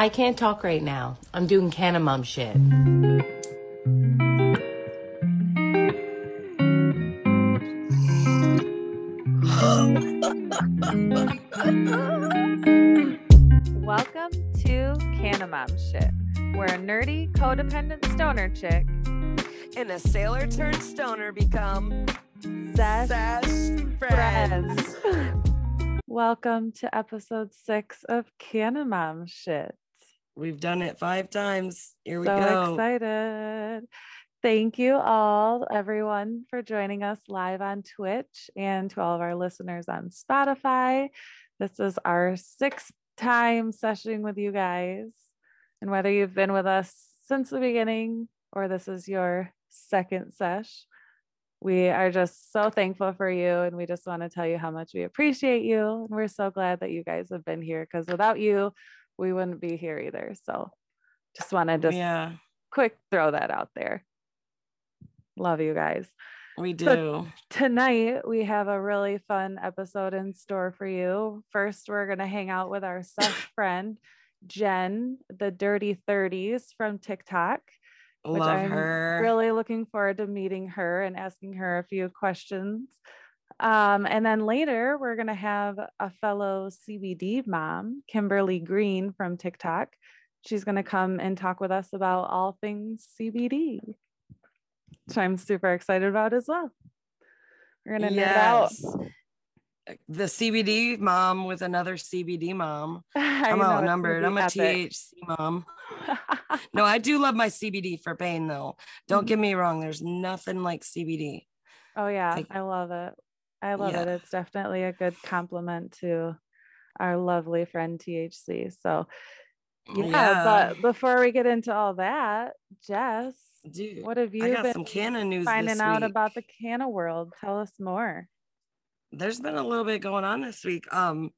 I can't talk right now. I'm doing Canna Mom shit. Welcome to Canna Mom Shit, where a nerdy, codependent stoner chick and a sailor turned stoner become Sesh sesh friends. Welcome to episode six of Canna Mom Shit. We've done it five times. Here we go. so go. excited. Thank you all, everyone, for joining us live on Twitch and to all of our listeners on Spotify. This is our sixth time sessioning with you guys. And whether you've been with us since the beginning or this is your second sesh, we are just so thankful for you. And we just want to tell you how much we appreciate you. And we're so glad that you guys have been here because without you, we wouldn't be here either. So just want to just yeah, quick throw that out there. Love you guys. we do. So- Tonight, we have a really fun episode in store for you. First, we're going to hang out with our sesh friend, Jen, the Dirty 30s from TikTok, Love I'm her. really looking forward to meeting her and asking her a few questions. Um, and then later, we're going to have a fellow CBD mom, Kimberlee Green from TikTok. She's going to come and talk with us about all things CBD, which I'm super excited about as well. We're going to nerd out. The CBD mom with another CBD mom. I'm know, outnumbered. I'm a epic. THC mom. No, I do love my CBD for pain though. Don't Mhm. get me wrong. There's nothing like CBD. Oh yeah, Like- I love it. I love it. It's definitely a good compliment to our lovely friend THC. So yeah, but before we get into all that, Jess, dude, what have you I got been some canna news finding out about the canna world? Tell us more. there's been a little bit going on this week. Um,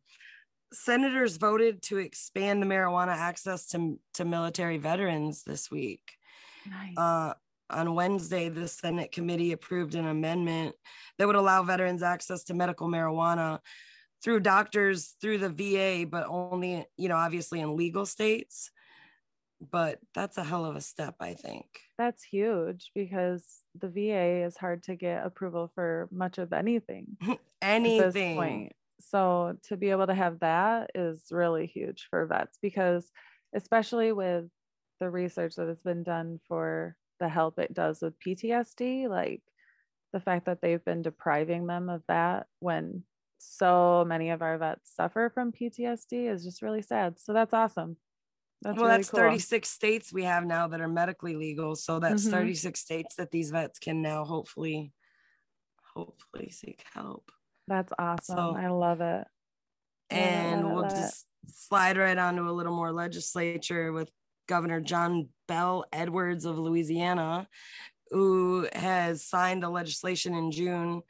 senators voted to expand the marijuana access to, to military veterans this week. Nice. Uh, on Wednesday, the Senate committee approved an amendment that would allow veterans access to medical marijuana through doctors through the VA, but only, you know, obviously in legal states. But that's a hell of a step, I think. That's huge because the VA is hard to get approval for much of anything. Anything. So to be able to have that is really huge for vets because especially with the research that has been done for the help it does with PTSD, like the fact that they've been depriving them of that when so many of our vets suffer from PTSD is just really sad. So that's awesome. That's well, really that's cool. 36 states we have now that are medically legal. So that's Mhm. 36 states that these vets can now hopefully, hopefully seek help. That's awesome. So- I love it. Love it, and love we'll it. just slide right onto a little more legislature with Governor John Bell Edwards of Louisiana, who has signed the legislation in June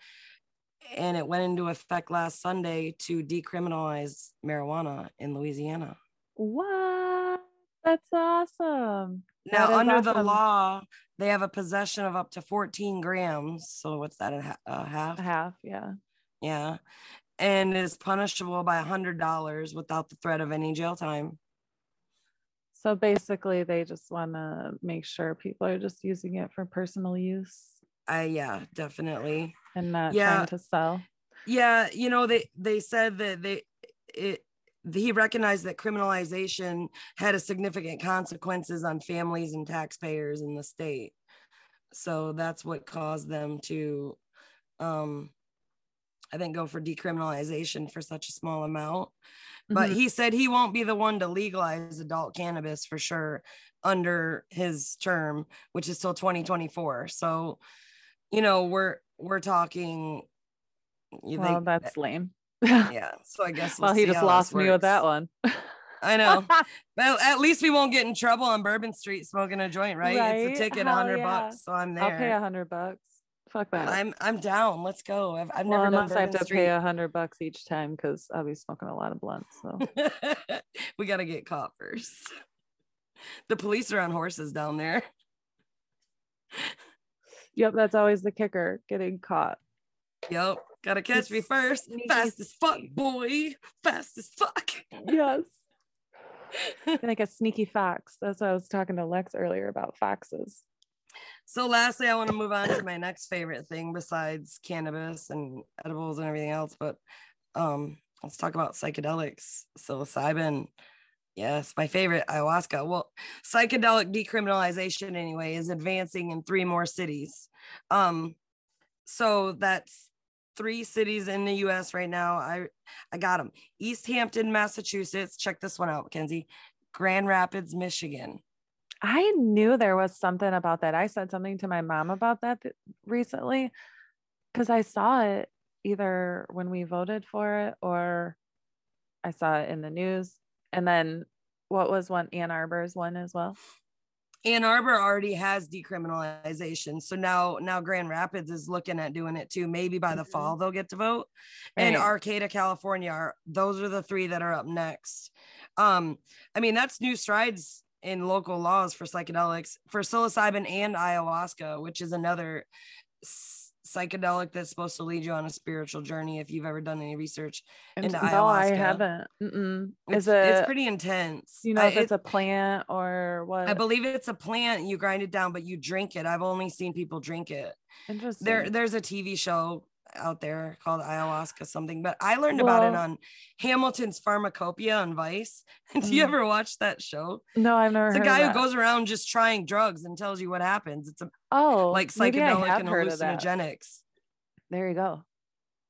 and it went into effect last Sunday to decriminalize marijuana in Louisiana. What? That's awesome. Now, That under the law, they have a possession of up to 14 grams. So, what's that? A, a half? A half, yeah. Yeah. And is punishable by $100 without the threat of any jail time. So basically, they just want to make sure people are just using it for personal use I, yeah, definitely. and not Yeah. trying to sell. Yeah. You know, they, they said that they, it, he recognized that criminalization had a significant consequences on families and taxpayers in the state. So that's what caused them to, um, I think, go for decriminalization for such a small amount. But Mhm. he said he won't be the one to legalize adult cannabis for sure under his term, which is till 2024. So, you know, we're we're talking. You well, think, that's lame. yeah. So I guess well, we'll he just lost me with that one. I know. Well, at least we won't get in trouble on Bourbon Street smoking a joint, right? Right? It's a ticket, a hundred yeah. bucks. So I'm there. I'll pay a hundred bucks. Fuck that. I'm I'm down. Let's go. I've, I've well, never done unless I have to Street. pay a hundred bucks each time because I'll be smoking a lot of blunts. So we got to get caught first. The police are on horses down there. yep, that's always the kicker, getting caught. Yep. Got to catch me first. Sneaky Fast as fuck, boy. Fast as fuck. Yes. like a sneaky fox. That's what I was talking to Lex earlier about foxes. So lastly, I want to move on to my next favorite thing besides cannabis and edibles and everything else. But um, let's talk about psychedelics, psilocybin. Yes, my favorite ayahuasca. Well, psychedelic decriminalization anyway is advancing in three more cities. Um, so that's three cities in the US right now. I I got them. Easthampton, Massachusetts. Check this one out, Kenzie. Grand Rapids, Michigan. I knew there was something about that. I said something to my mom about that recently because I saw it either when we voted for it or I saw it in the news. And then what was one Ann Arbor's one as well? Ann Arbor already has decriminalization. So now now Grand Rapids is looking at doing it too. Maybe by the Mhm. fall they'll get to vote. And Arcata, California are those are the three that are up next. Um, I mean, that's new strides in local laws for psychedelics for psilocybin and ayahuasca, which is another psychedelic that's supposed to lead you on a spiritual journey if you've ever done any research. And into no, I haven't. Mm-mm. It's, Is it? it's pretty intense. you know I- if it's it- a plant or what? I believe it's a plant. You grind it down, but you drink it. I've only seen people drink it. Interesting. There, there's a TV show out there called ayahuasca something, but I learned about it on Hamilton's Pharmacopeia on Vice. Do you Mm. ever watch that show? no, I've never It's a guy who goes around just trying drugs and tells you what happens. It's a, oh, like psychedelic and heard of that. hallucinogenics. There you go.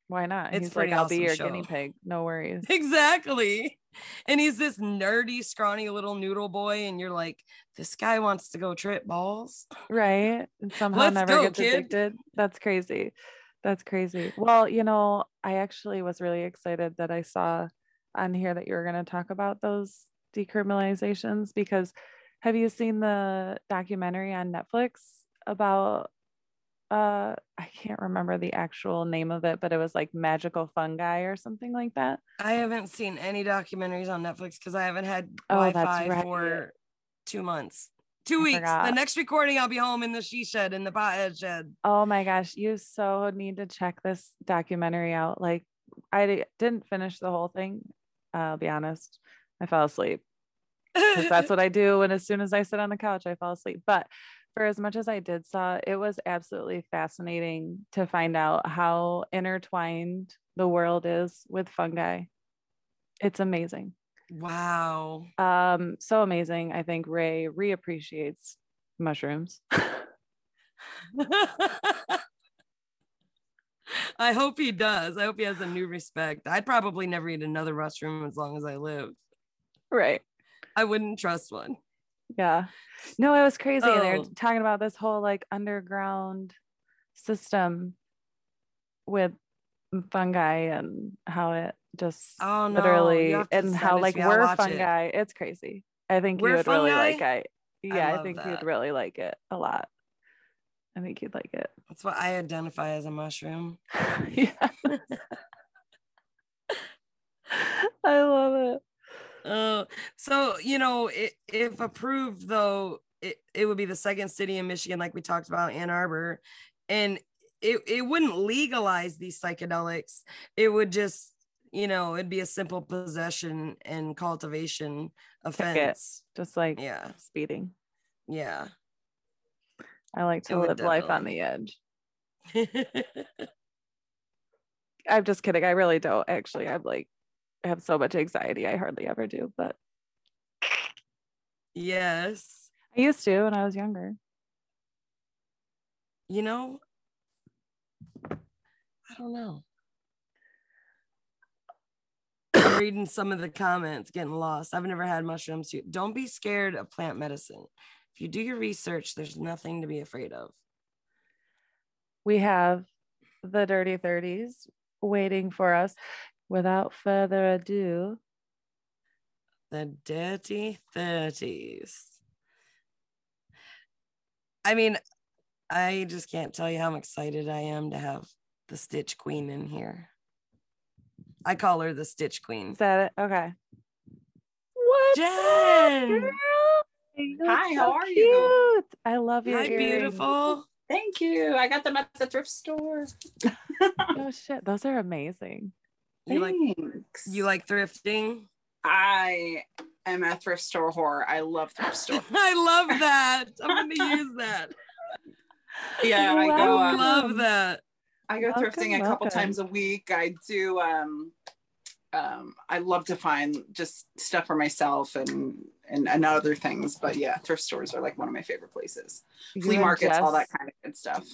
Why not? It's He's like, pretty I'll be your show. guinea pig. No worries. Exactly. And he's this nerdy, scrawny little noodle boy, and you're like, this guy wants to go trip balls. right? And somehow Let's never go, gets kid. addicted. That's crazy. That's crazy. Well, you know, I actually was really excited that I saw on here that you were going to talk about those decriminalizations because have you seen the documentary on Netflix about uh I can't remember the actual name of it, but it was like magical fungi or something like that. I haven't seen any documentaries on Netflix because I haven't had Oh, Wi-Fi right. for two months. Two I weeks. The next recording, I'll be home in the she shed in the pothead shed. Oh my gosh, you so need to check this documentary out. Like, I didn't finish the whole thing. I'll be honest. I fell asleep that's what I do when as soon as I sit on the couch, I fall asleep. But for as much as I did saw, it was absolutely fascinating to find out how intertwined the world is with fungi. It's amazing. Wow. Um, so amazing. I think Ray reappreciates mushrooms. I hope he does. I hope he has a new respect. I'd probably never eat another mushroom as long as I live. right. I wouldn't trust one. Yeah. No, it was crazy. And they're Oh. talking about this whole like underground system with fungi and how it just Oh no! literally and how like. We're watch it. fungi. It's crazy. I think We're you would really like it. Yeah, I, love think that. you'd really like it a lot. I think you'd like it. That's what I identify as a mushroom. yeah. I love it. Uh, so you know, i if approved, though, it, it would be the second city in Michigan, like we talked about, Ann Arbor, and it it wouldn't legalize these psychedelics. It would just, you know, it'd be a simple possession and cultivation offense. Just like Yeah, speeding. yeah. I like to live life on the edge. I'm just kidding. I really don't actually. I'm like, I have so much anxiety. I hardly ever do, but yes. I used to when I was younger. You know, I don't know. I'm reading some of the comments, getting lost. I've never had mushrooms. Don't be scared of plant medicine. If you do your research, there's nothing to be afraid of. We have the dirty 30s waiting for us. Without further ado, The dirty 30s. I mean, I just can't tell you how excited I am to have the Stitch Queen in here. I call her the Stitch Queen. is that it? Okay. What's up, Jen! girl? Hi, so how are you? I love you. Hi, earrings. beautiful. Thank you. I got them at the thrift store. Oh shit, those are amazing. You like Thanks. you like thrifting? I am a thrift store whore. I love thrift store. I love that. I'm gonna use that. Yeah, I I go. Welcome. Uh, love that. I go Welcome, thrifting a couple welcome. times a week. I do. Um, um, I love to find just stuff for myself and, and and other things. But yeah, thrift stores are like one of my favorite places. You Flea and markets, all that kind of good stuff.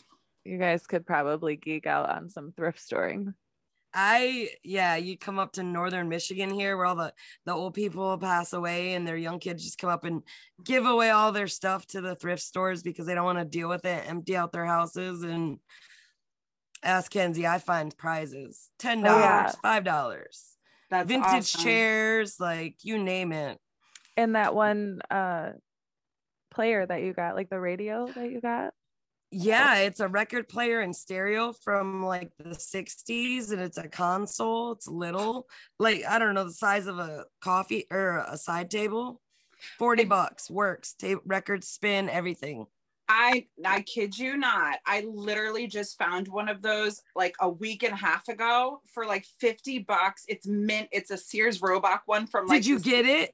You guys could probably geek out on some thrift storing. I yeah, you come up to northern Michigan here where all the the old people pass away and their young kids just come up and give away all their stuff to the thrift stores because they don't want to deal with it, empty out their houses and ask Kenzie, I find prizes. $10, Oh, yeah. $5. That's Vintage awesome. chairs, like you name it. And that one uh player that you got, like the radio that you got. Yeah, it's a record player and stereo from like the 60s, and it's a console. It's little, like I don't know, the size of a coffee or a side table. 40 bucks, works, tape, record spin, everything. I I kid you not. I literally just found one of those like a week and a half ago for like 50 bucks. It's mint. It's a Sears Roebuck one from like Did you get it?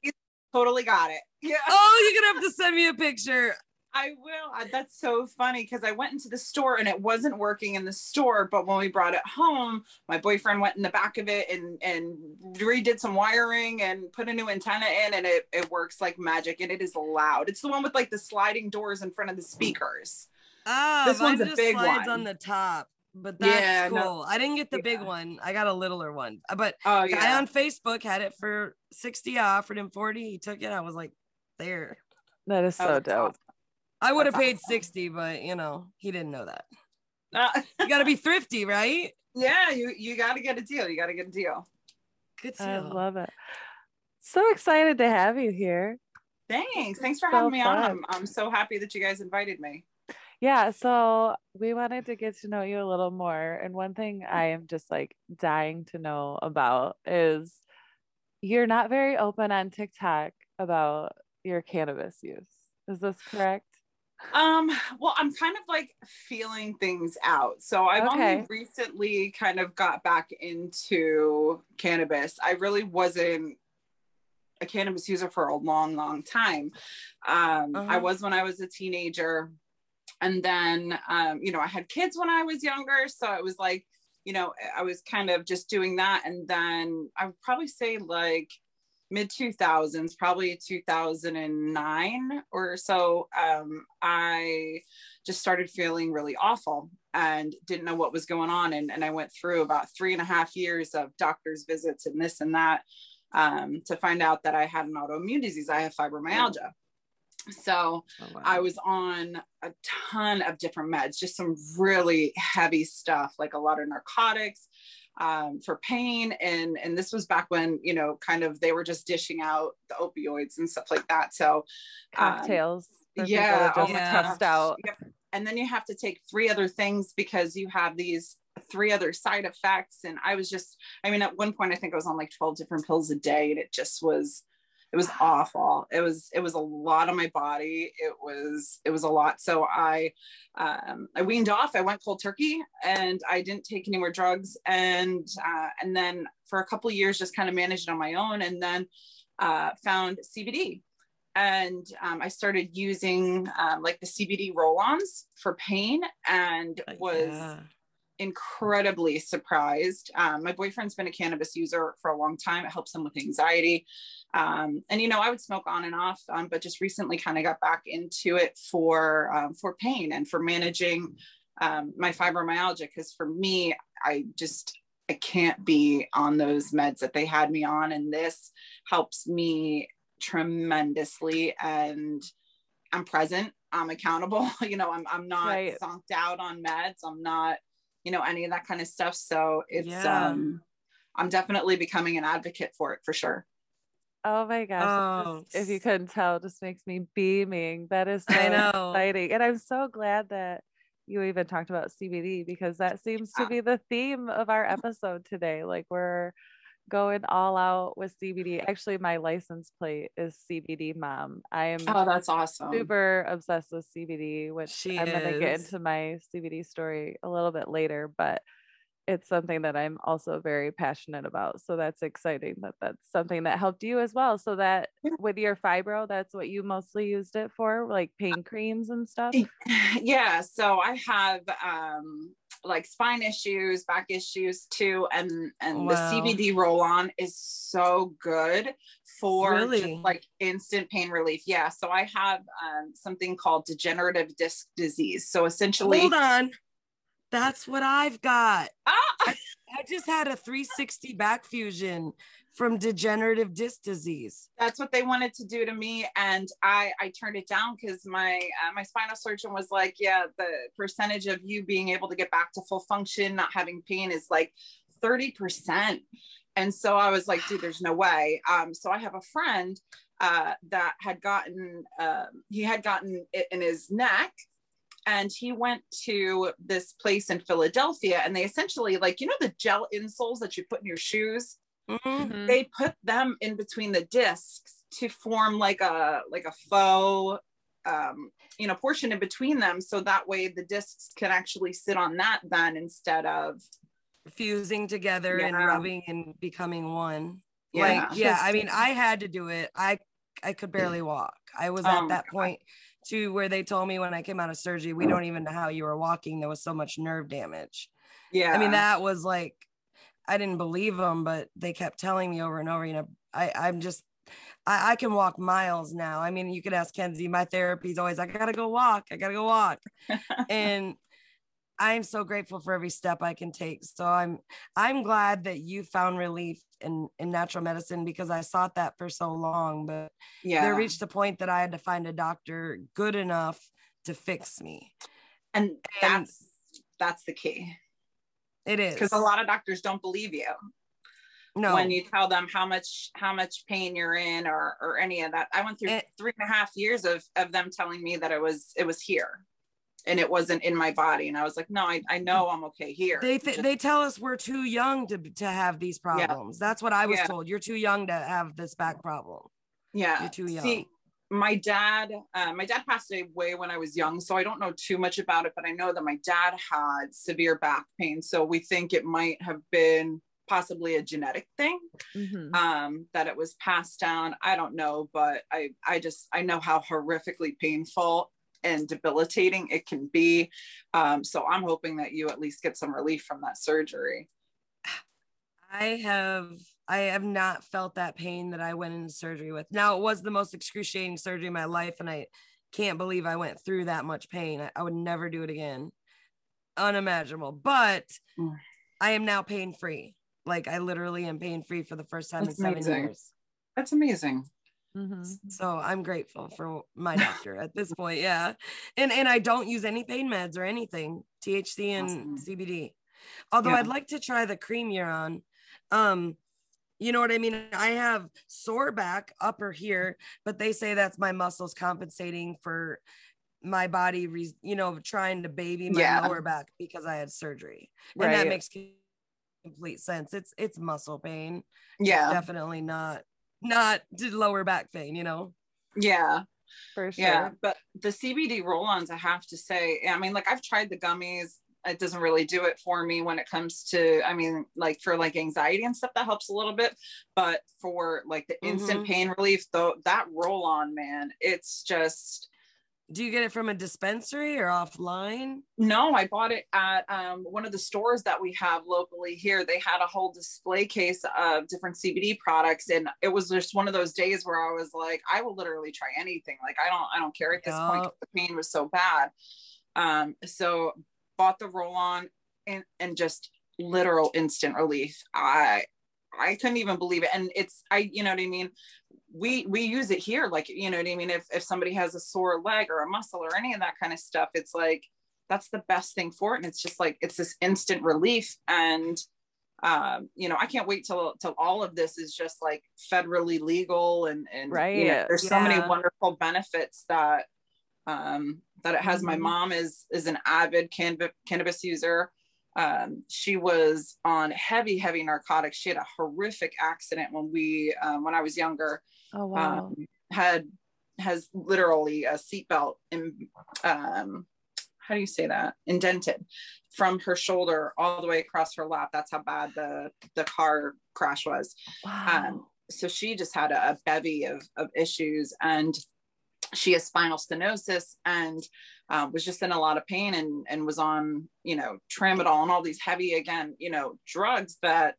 Totally got it. Yeah. Oh, you're gonna have to send me a picture. I will. That's so funny because I went into the store and it wasn't working in the store. But when we brought it home, my boyfriend went in the back of it and and redid some wiring and put a new antenna in, and it it works like magic. And it is loud. It's the one with like the sliding doors in front of the speakers. Ah, This mine one's a just big slides one. on the top, but that's Yeah, cool. no- I didn't get the big one. I got a littler one. Uh, But Oh guy on Facebook had it for 60. I offered him 40. He took it. I was like, there. That is Oh, so that's dope. awesome. I would have paid awesome. 60, but you know, he didn't know that. Uh, You got to be thrifty, right? yeah, you you got to get a deal. You got to get a deal. Good I deal. love it. So excited to have you here. Thanks. Thanks for So having me on. I'm, I'm so happy that you guys invited me. Yeah, so we wanted to get to know you a little more. And one thing I am just like dying to know about is you're not very open on TikTok about your cannabis use. Is this correct? Um, well, I'm kind of like feeling things out. So I've Okay. only recently kind of got back into cannabis. I really wasn't a cannabis user for a long, long time. Um, I Uh-huh. was when I was a teenager. And then, um, you know, I had kids when I was younger. So it was like, you know, I was kind of just doing that. And then I would probably say like mid 2000s, probably 2009 or so, um, I just started feeling really awful and didn't know what was going on. And, and I went through about three and a half years of doctor's visits and this and that um, to find out that I had an autoimmune disease. I have fibromyalgia. So Oh, wow. I was on a ton of different meds, just some really heavy stuff, like a lot of narcotics um, for pain. And, and this was back when, you know, kind of they were just dishing out the opioids and stuff like that. So, um, Cocktails. yeah, my test out. Yep. And then you have to take three other things because you have these three other side effects. And I was just, I mean, at one point, I think I was on like 12 different pills a day and it just was, it was awful. It was, it was a lot on my body. It was, it was a lot. So I, um, I weaned off, I went cold turkey and I didn't take any more drugs. And, uh, and then for a couple of years, just kind of managed it on my own and then, uh, found CBD and um, I started using um, like the CBD roll-ons for pain, and Uh, was yeah. incredibly surprised. Um, my boyfriend's been a cannabis user for a long time. It helps him with anxiety, um, and you know I would smoke on and off, um, but just recently kind of got back into it for um, for pain and for managing um, my fibromyalgia. Because for me, I just I can't be on those meds that they had me on, and this helps me tremendously and i'm present i'm accountable you know i'm, I'm not Right. zonked out on meds i'm not you know any of that kind of stuff so it's Yeah. um i'm definitely becoming an advocate for it for sure Oh my gosh. Oh, just- um, if you couldn't tell, it just makes me beaming. That is so I know. exciting. And I'm so glad that you even talked about CBD because that seems to be the theme of our episode today. Like we're going all out with CBD. Actually, my license plate is CBD mom. I am oh that's awesome super obsessed with CBD, which She I'm gonna get into my CBD story a little bit later. But it's something that I'm also very passionate about. So that's exciting that that's something that helped you as well. So that with your fibro, that's what you mostly used it for, like pain creams and stuff. Yeah. So I have um like spine issues, back issues too, and and Wow. the CBD roll on is so good for Really? like instant pain relief. Yeah. So I have um, something called degenerative disc disease. So essentially, Hold on. That's what I've got. Ah! I just had a 360 back fusion from degenerative disc disease. that's what they wanted to do to me and i i turned it down because my uh, my spinal surgeon was like yeah the percentage of you being able to get back to full function not having pain is like 30% and so i was like dude there's no way um so i have a friend uh that had gotten um he had gotten it in his neck and he went to this place in Philadelphia and they essentially like you know the gel insoles that you put in your shoes Mhm. Mhm. they put them in between the discs to form like a like a faux um you know portion in between them so that way the discs can actually sit on that then instead of Fusing together and rubbing and becoming one. yeah Like, yeah, I mean, I had to do it. I I could barely walk. I was Oh at my that God. point to where they told me when I came out of surgery, we don't even know how you were walking. There was so much nerve damage. yeah I mean, that was like, I didn't believe them, but they kept telling me over and over, you know, I, I'm just, I, I can walk miles now. I mean, you could ask Kenzie, my therapy's always, I gotta go walk. I gotta go walk. and I'm so grateful for every step I can take. So I'm, I'm glad that you found relief in, in natural medicine because I sought that for so long, but yeah there reached a point that I had to find a doctor good enough to fix me. and and- that's that's the key It is because a lot of doctors don't believe you no when you tell them how much how much pain you're in or or any of that i went through Eh. three and a half years of of them telling me that it was it was here and it wasn't in my body and i was like no i, I know i'm okay here they th- they tell us we're too young to to have these problems. That's what I was Yeah. told. You're too young to have this back problem. yeah You're too young. See, my dad uh, my dad passed away when i was young so i don't know too much about it but i know that my dad had severe back pain so we think it might have been possibly a genetic thing Mhm. um that it was passed down i don't know but i i just i know how horrifically painful and debilitating it can be um so i'm hoping that you at least get some relief from that surgery I have I have not felt that pain that I went into surgery with. Now it was the most excruciating surgery in my life, and I can't believe I went through that much pain. I, I would never do it again. Unimaginable. But Mm. I am now pain free. Like I literally am pain free for the first time That's in seven amazing. years. that's amazing Mhm. So I'm grateful for my doctor at this point. Yeah. And and I don't use any pain meds or anything, THC and Awesome. CBD. Although Yeah. I'd like to try the cream you're on. Um, you know what I mean? I have sore back upper here, but they say that's my muscles compensating for my body, re- you know, trying to baby my Yeah. lower back because I had surgery. And that makes complete sense. It's it's muscle pain. yeah Definitely not not d- lower back pain, you know. yeah For sure. Yeah, but the CBD roll-ons, I have to say, I mean, like I've tried the gummies. It doesn't really do it for me when it comes to, I mean, like for like anxiety and stuff, that helps a little bit. But for like the instant Mhm. pain relief, though, that roll-on, man, it's just Do you get it from a dispensary or offline? no. I bought it at um, one of the stores that we have locally here. They had a whole display case of different CBD products, and it was just one of those days where I was like, I will literally try anything. Like I don't, I don't care at this point. The pain was so bad. Um, so bought the roll on and, and just literal instant relief. I I couldn't even believe it. And it's I, you know what I mean? We we use it here, like you know what I mean. If if somebody has a sore leg or a muscle or any of that kind of stuff, it's like that's the best thing for it. And it's just like it's this instant relief. And um, you know, I can't wait till till all of this is just like federally legal and and you know, Right. there's so many wonderful benefits that um that it has. My Mhm. mom is is an avid canna- cannabis user. Um, she was on heavy, heavy narcotics. She had a horrific accident when we um, when I was younger. Oh wow. Um, had has literally a seatbelt and um, how do you say that indented from her shoulder all the way across her lap that's how bad the the car crash was Wow. um, so she just had a, a bevy of, of issues and she has spinal stenosis and uh, was just in a lot of pain and, and was on, you know, tramadol and all these heavy, again, you know, drugs that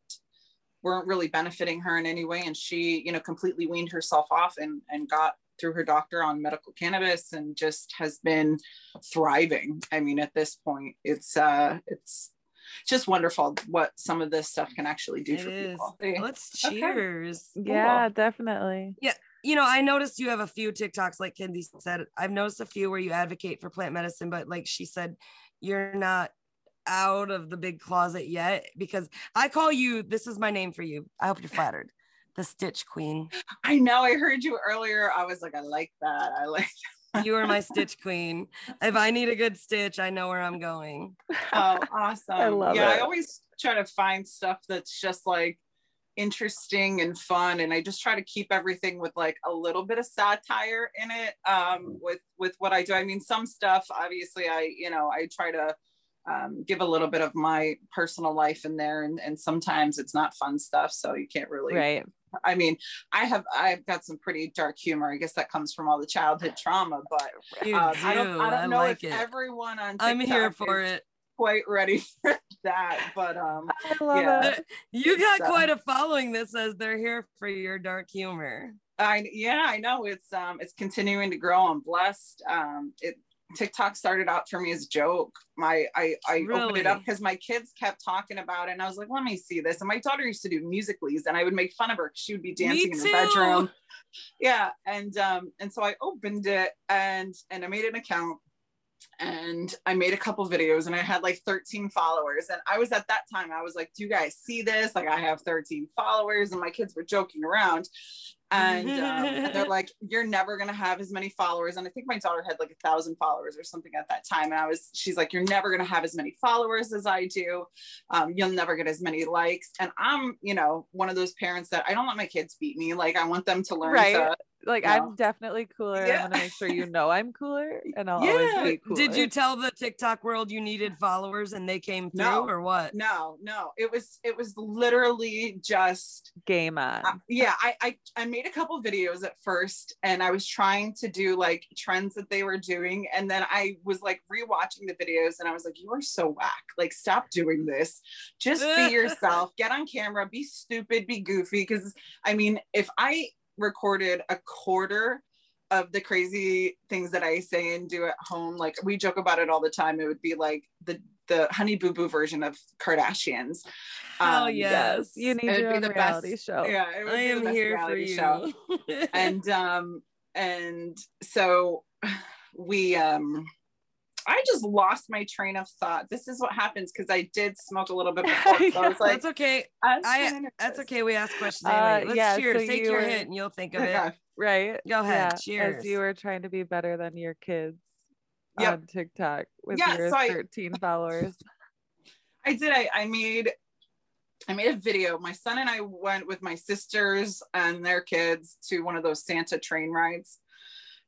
weren't really benefiting her in any way. And she, you know, completely weaned herself off and, and got through her doctor on medical cannabis and just has been thriving. I mean, at this point, it's, uh, it's just wonderful what some of this stuff can actually do It for is. people. Let's Okay. cheers. yeah, definitely. Yeah you know, I noticed you have a few TikToks, like Kenzie said. I've noticed a few where you advocate for plant medicine, but like she said, you're not out of the big closet yet because I call you, this is my name for you. I hope you're flattered. The Stitch Queen. I know. I heard you earlier. I was like, I like that. I like. You are my Stitch Queen. If I need a good stitch, I know where I'm going. Oh, awesome! love yeah, it. I always try to find stuff that's just like interesting and fun, and I just try to keep everything with like a little bit of satire in it. Um, with with what I do, I mean, some stuff obviously, I you know, I try to. Um, give a little bit of my personal life in there and, and sometimes it's not fun stuff so you can't really Right. I mean, I have I've got some pretty dark humor. I guess that comes from all the childhood trauma, but um, do. I don't I don't know like if it. everyone on I'm here for it. quite ready for that. But um, I love Yeah. it. You got So- quite a following that says they're here for your dark humor. I yeah I know it's um it's continuing to grow. I'm blessed. Um, it TikTok started out for me as a joke. My I I opened it up because my kids kept talking about it, and I was like, let me see this. And my daughter used to do musicallys, and I would make fun of her. She would be dancing in too. bedroom. Yeah, and um and so I opened it and and I made an account and I made a couple videos and I had like 13 followers. And I was at that time, I was like, Do you guys see this? Like, I have 13 followers, and my kids were joking around. And, um, and they're like, You're never gonna have as many followers. And I think my daughter had like a thousand followers or something at that time. And I was, she's like, You're never gonna have as many followers as I do. Um, you'll never get as many likes. And I'm, you know, one of those parents that I don't let my kids beat me. Like, I want them to learn Right. to Like No. I'm definitely cooler. Yeah. I'm gonna make sure you know I'm cooler and I'll Yeah. always be cooler. Did you tell the TikTok world you needed followers and they came through No. or what? no, no, it was, it was literally just game on? uh, yeah I, I i made a couple videos at first and i was trying to do like trends that they were doing and then i was like rewatching the videos and i was like you are so whack like stop doing this just be yourself get on camera be stupid be goofy because i mean if i recorded a quarter of the crazy things that i say and do at home like we joke about it all the time it would be like the the honey boo boo version of kardashians Hell Um, yes. You need It'd your be the reality best- show. yeah it would I be the am best here for reality you. show and um and so we um I just lost my train of thought. This is what happens because I did smoke a little bit before. So I was like, that's okay. I I- That's okay. We ask questions Uh, anyway. Let's yeah, cheers. so Take you your were- hit and you'll think of it. Right. Go ahead. Yeah, Cheers. As you were trying to be better than your kids Yep. on TikTok with Yeah, your so I- 13 followers. I did. I, I made I made a video. My son and I went with my sisters and their kids to one of those Santa train rides.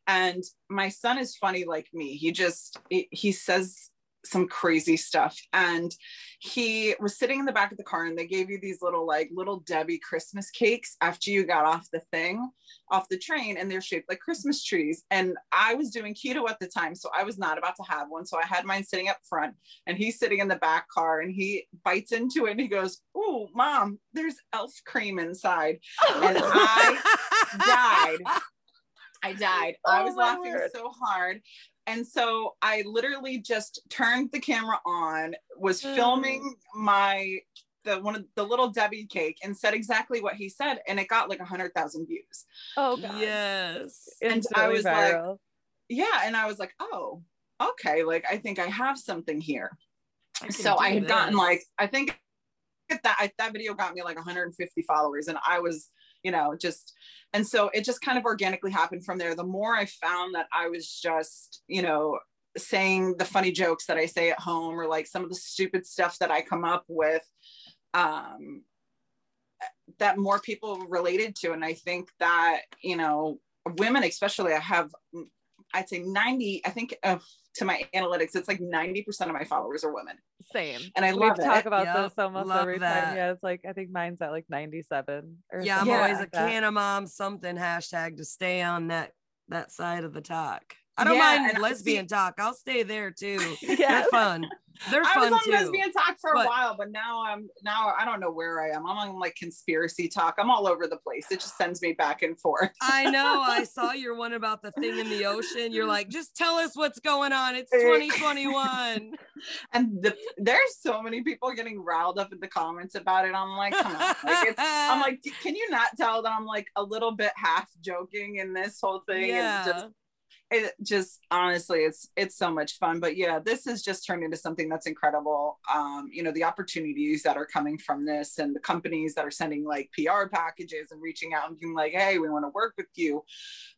And my son is funny like me. He just he, says some crazy stuff. And he was sitting in the back of the car and they gave you these little like little Debbie Christmas cakes after you got off the thing, off the train, and they're shaped like Christmas trees. And I was doing keto at the time, so I was not about to have one. So I had mine sitting up front and he's sitting in the back car and he bites into it and he goes, Oh, mom, there's elf cream inside. And I died. I died. I Oh, was laughing word. so hard. And so I literally just turned the camera on, was Mm. filming my the one of the little Debbie cake and said exactly what he said, and it got like a hundred thousand views. oh god. yes. And I Instantly was like, viral. Yeah, and I was like, oh, okay, like I think I have something here. can so I do had gotten like I think that I, that video got me like 150 followers, and I was you know just and so it just kind of organically happened from there. The more I found that I was just you know saying the funny jokes that I say at home or like some of the stupid stuff that I come up with um that more people related to and I think that you know women especially I have I'd say 90, I think uh, to my analytics, it's like 90% of my followers are women. Same. And I we love talk about Yep, this almost love every that. time. Yeah, it's like I think mine's at like 97 or Yeah, I'm something always a like that. can of mom something hashtag to stay on that that side of the talk. I don't Yeah, mind and I lesbian talk. I'll stay there too. They're fun. They're I fun was on too. lesbian talk for a while, but now I'm now I don't know where I am. I'm on like conspiracy talk. I'm all over the place. It just sends me back and forth. I know. I saw your one about the thing in the ocean. You're like, just tell us what's going on. It's Eh. 2021. and the, there's so many people getting riled up in the comments about it. I'm like, come on. Like it's I'm like, can you not tell that I'm like a little bit half joking in this whole thing? yeah. And just it just honestly it's it's so much fun. But yeah this has just turned into something that's incredible. Um you know the opportunities that are coming from this and the companies that are sending like pr packages and reaching out and being like hey we want to work with you.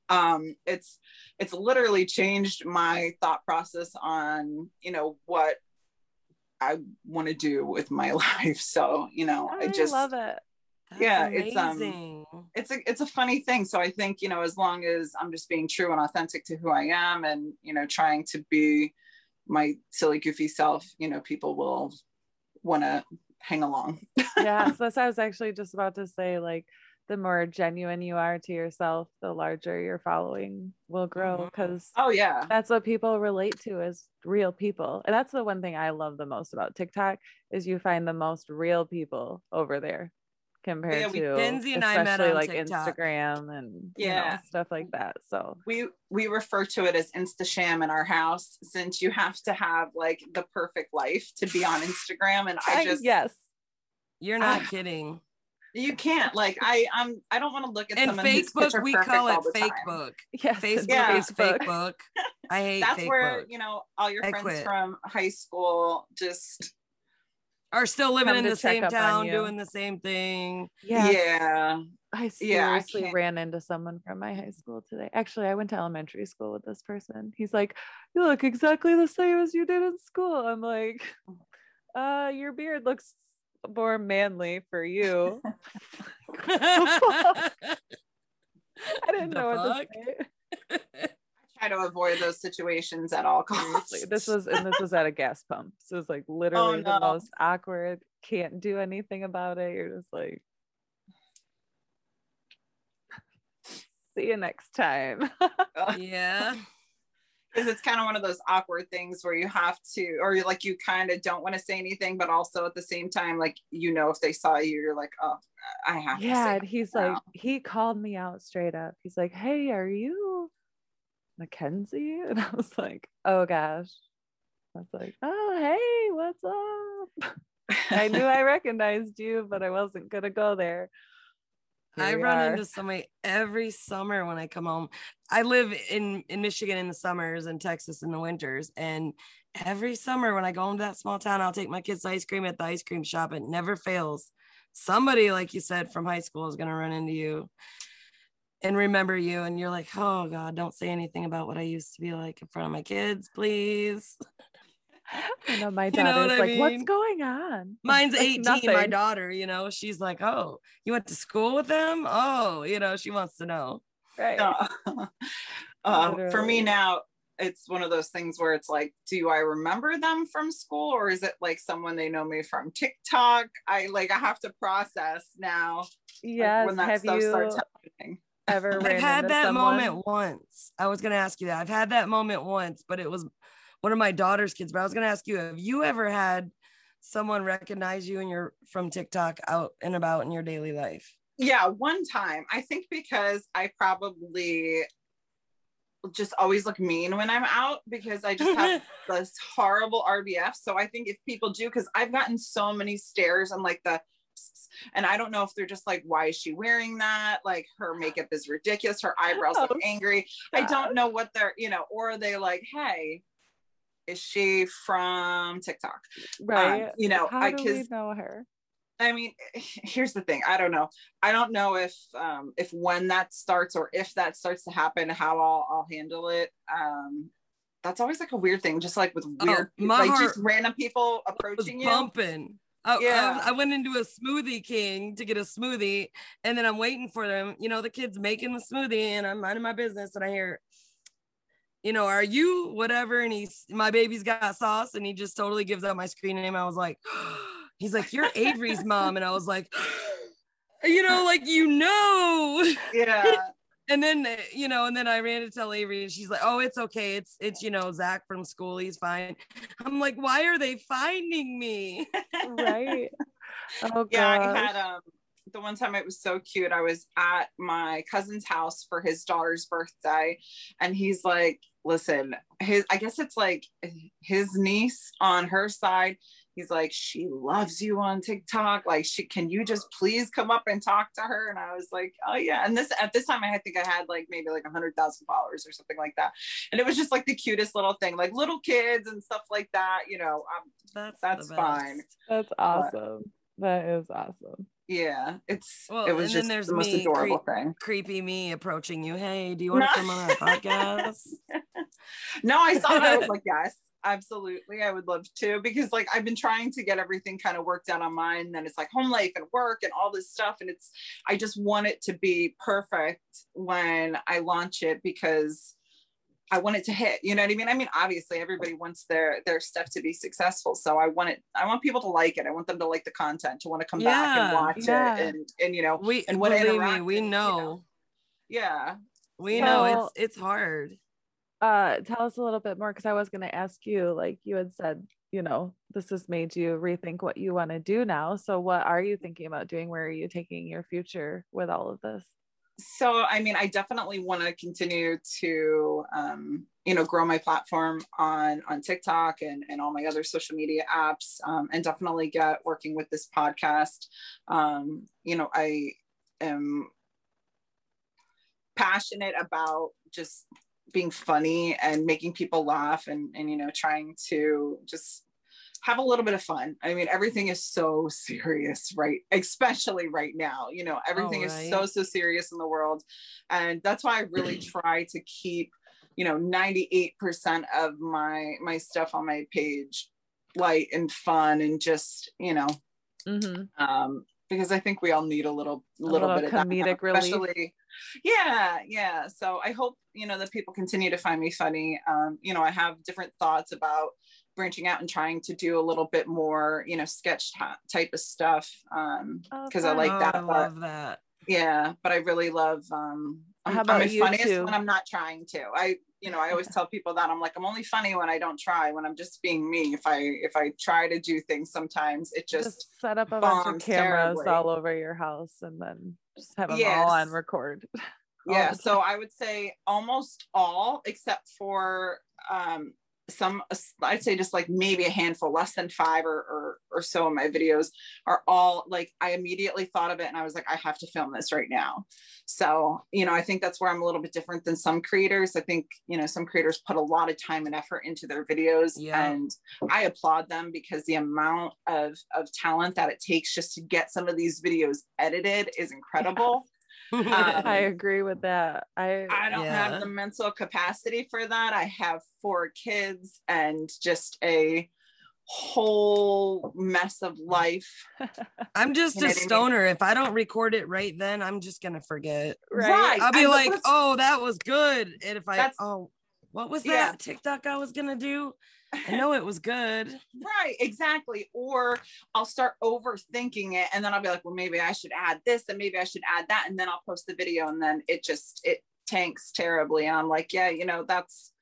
Um it's it's literally changed my thought process on you know what i want to do with my life. So you know I i just love it. That's yeah, it's, um, it's a it's a funny thing. So I think you know, as long as I'm just being true and authentic to who I am, and you know, trying to be my silly, goofy self, you know, people will want to hang along. yeah, so that's what I was actually just about to say. Like, the more genuine you are to yourself, the larger your following will grow because Oh yeah, that's what people relate to as real people. And that's the one thing I love the most about TikTok is you find the most real people over there compared Yeah, we- to Kenzie and I met especially on like TikTok. Instagram and you know, Yeah. stuff like that. So we we refer to it as Insta sham in our house, since you have to have like the perfect life to be on Instagram, and I just yes. You're not Ah. kidding. you can't like I I'm I don't want to look at And someone Facebook, we call it all fake time. book. Yes. Facebook Yeah. is fake book. I hate That's fake where book. you know all your I friends quit. from high school just Are still living in the same town, doing the same thing. Yes. yeah I Yeah, I seriously can't- ran into someone from my high school today. Actually, I went to elementary school with this person. He's like, "You look exactly the same as you did in school." I'm like, "Uh, your beard looks more manly for you." I didn't The know what fuck? to say. try to avoid those situations at all costs. Seriously, this was and this was at a gas pump. So it was like oh, literally the Oh, no. most awkward. Can't do anything about it. You're just like, see you next time. yeah. because it's kind of one of those awkward things where you have to, or you like you kind of don't want to say anything, but also at the same time, like you know, if they saw you, you're like, oh, I have. to yeah, say and he's now. like, he called me out straight up. He's like, "Hey, are you Mackenzie?" And I was like, "Oh gosh." I was like, "Oh, hey, what's up?" I knew I recognized you, but I wasn't gonna go there. Here I run are. into somebody every summer when I come home. I live in in Michigan in the summers and Texas in the winters. And every summer when I go home to that small town, I'll take my kids ice cream at the ice cream shop. It never fails. Somebody, like you said, from high school is gonna run into you and remember you. And you're like, oh God, don't say anything about what I used to be like in front of my kids, please. I know my You know daughter's what I like, "What's going on?" Mine's Like, 18, my daughter, you know, she's like, oh, you went to school with them? Oh, you know, she wants to know. Right. Uh, uh, for me now, it's one of those things where it's like, do I remember them from school, or is it like someone they know me from TikTok? I like I have to process now like, Yes. when that Have stuff you starts happening. Ever I've had into that someone? moment once. I was going to ask you that. I've had that moment once, but it was one of my daughter's kids. But I was going to ask you, have you ever had someone recognize you and you're from TikTok out and about in your daily life? Yeah, one time. I think because I probably just always look mean when I'm out because I just have this horrible RBF. So I think if people do, because I've gotten so many stares and like the, and I don't know if they're just like, why is she wearing that? Like her makeup is ridiculous. Her eyebrows Oh, look angry. I don't know what they're, you know, or are they like, hey, is she from TikTok? Right. you know, How I- do we 'cause- know her? I mean, here's the thing. I don't know. I don't know if um if when that starts or if that starts to happen, how I'll I'll handle it. Um that's always like a weird thing, just like with weird Oh, my like heart just random people was approaching you. pumping. I, I Yeah. I went into a smoothie king to get a smoothie, and then I'm waiting for them. You know, the kids making the smoothie, and I'm minding my business, and I hear, you know, are you whatever? And he's my baby's got sauce, and he just totally gives out my screen name. I was like, he's like, you're Avery's mom, and I was like, you know, like you know. Yeah. and then you know, and then I ran to tell Avery, and she's like, "Oh, it's okay. It's it's you know Zach from school. He's fine." I'm like, "Why are they finding me?" right. Oh yeah, I had um the one time it was so cute. I was at my cousin's house for his daughter's birthday, and he's like, "Listen, his I guess it's like his niece on her side." He's like, she loves you on TikTok. Like, she can you just please come up and talk to her? And I was like, oh yeah. And this at this time, I think I had like maybe like a hundred thousand followers or something like that. And it was just like the cutest little thing, like little kids and stuff like that. You know, um, That's That's fine. That's awesome. That is awesome. yeah, it's Well, it was and then just there's the most me, adorable creep- thing. Creepy me approaching you. Hey, do you want to come on our podcast? no, I saw it. I was like, yes, absolutely. I would love to because like I've been trying to get everything kind of worked out on mine. And then it's like home life and work and all this stuff. And it's I just want it to be perfect when I launch it because I want it to hit. You know what I mean? I mean, obviously everybody wants their their stuff to be successful. So I want it, I want people to like it. I want them to like the content, to want to come back and watch yeah. it and and you know, We And what believe me, we you know. know. yeah. We So- know it's it's hard. Uh tell us a little bit more because I was gonna ask you, like you had said, you know, this has made you rethink what you want to do now. So what are you thinking about doing? Where are you taking your future with all of this? so i mean i definitely want to continue to um, you know grow my platform on on tiktok and and all my other social media apps um, and definitely get working with this podcast um, you know i am passionate about just being funny and making people laugh and and you know trying to just have a little bit of fun. I mean, everything is so serious, right? Especially right now. You know, everything is so so serious in the world, and that's why I really try to keep, you know, ninety eight percent of my my stuff on my page light and fun and just you know Mm-hmm. um, because I think we all need a little A little, little bit of that, comedic relief. Yeah, yeah. So I hope you know that people continue to find me funny. Um, you know, I have different thoughts about branching out and trying to do a little bit more, you know, sketch ty- type of stuff. Um, Oh, because I fun. like Oh, that. I love that. yeah, but I really love. Um, I'm, How I'm about my you funniest two? when I'm not trying to. I, you know, I always tell people that I'm like I'm only funny when I don't try. When I'm just being me. If I if I try to do things, sometimes it just Just, set up a bunch of cameras terribly. all over your house and then just have them all on record. all yeah so i would say almost all except for um some i'd say just like maybe a handful less than five or, or or so of my videos are all like i immediately thought of it and i was like i have to film this right now. So you know i think that's where i'm a little bit different than some creators. I think you know some creators put a lot of time and effort into their videos Yeah. and i applaud them because the amount of of talent that it takes just to get some of these videos edited is incredible Um, I agree with that. I I don't Yeah. have the mental capacity for that. I have four kids and just a whole mess of life. I'm just You know a what I mean? stoner. If I don't record it right then, I'm just gonna forget. right. I'll be And like, oh, that was good. And if I oh, what was Yeah. that TikTok I was gonna do? I know it was good. Right, exactly. Or I'll start overthinking it and then I'll be like, well, maybe I should add this and maybe I should add that. And then I'll post the video and then it just it tanks terribly. And I'm like, yeah, you know, that's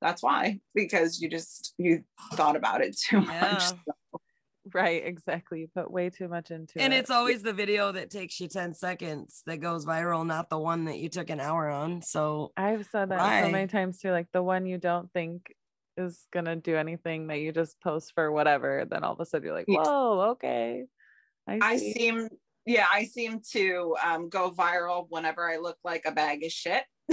that's why. Because you just you thought about it too Yeah. much. Right, exactly. You put way too much into And it. And it's always the video that takes you 10 seconds that goes viral, not the one that you took an hour on. So I've said that so many times too. Like the one you don't think is gonna do anything that you just post for whatever, then all of a sudden you're like, whoa, okay. I, I seem yeah, I seem to um, go viral whenever I look like a bag of shit.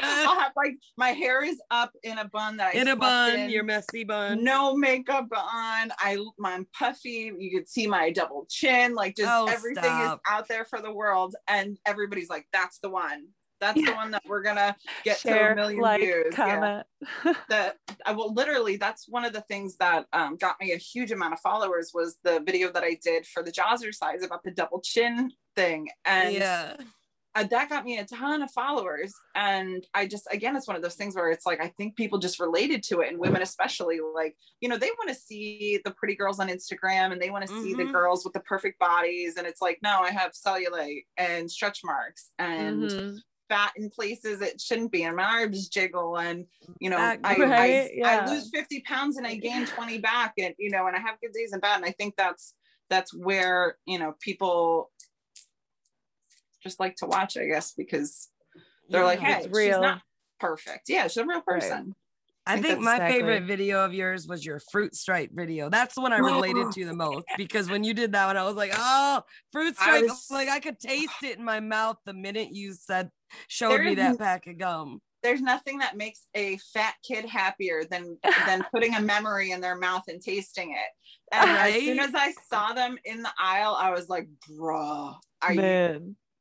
I'll have like my hair is up in a bun that I in a bun, in, your messy bun. no makeup on. I I'm puffy. You could see my double chin. Like just Oh, everything stop. is out there for the world, and everybody's like, "That's the one. That's the one that we're gonna get to a million like, views." Yeah that I will literally that's one of the things that um, got me a huge amount of followers was the video that I did for the Jawzrsize about the double chin thing and yeah. uh, that got me a ton of followers and i just again it's one of those things where it's like i think people just related to it and women especially like you know they want to see the pretty girls on instagram and they want to see the Mhm. girls with the perfect bodies and it's like no i have cellulite and stretch marks and Mhm. Fat in places it shouldn't be. And my arms jiggle and you know Back- I, Right, I, yeah. I lose 50 pounds and i gain 20 back and you know and i have good days and bad. And i think that's that's where you know people just like to watch i guess because they're like hey It's real. she's not perfect. Yeah she's a real person I think think my exactly- favorite video of yours was your fruit stripe video. That's the one I related to the most because when you did that one, I was like, oh, fruit I stripe. was- Like I could taste it in my mouth the minute you said showed me that pack of gum. there's nothing that makes a fat kid happier than than putting a memory in their mouth and tasting it. And as soon as I saw them in the aisle, I was like, "Bruh, are you?"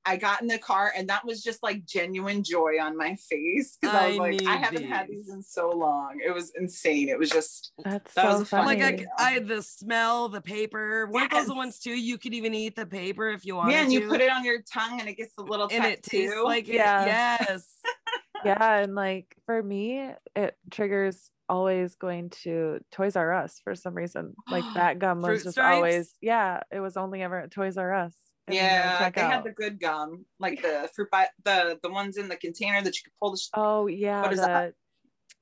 Man. I got in the car, and that was just like genuine joy on my face because I, I was like, "I haven't had these. these in so long." It was insane. It was just That's That so was funny. Like I, Funny. c- I had the smell, the paper. Weren't those ones too? You could even eat the paper if you wanted yeah, and you to. put it on your tongue, and it gets a little and it tastes tattoo. like it. Yeah. Yes. yeah and like for me it triggers always going to toys r us for some reason like that gum was Fruit just Stripes? always yeah it was only ever at toys r us in the yeah, they had the good gum, like the fruit by the the ones in the container that you could pull the sh- oh yeah What is the, that?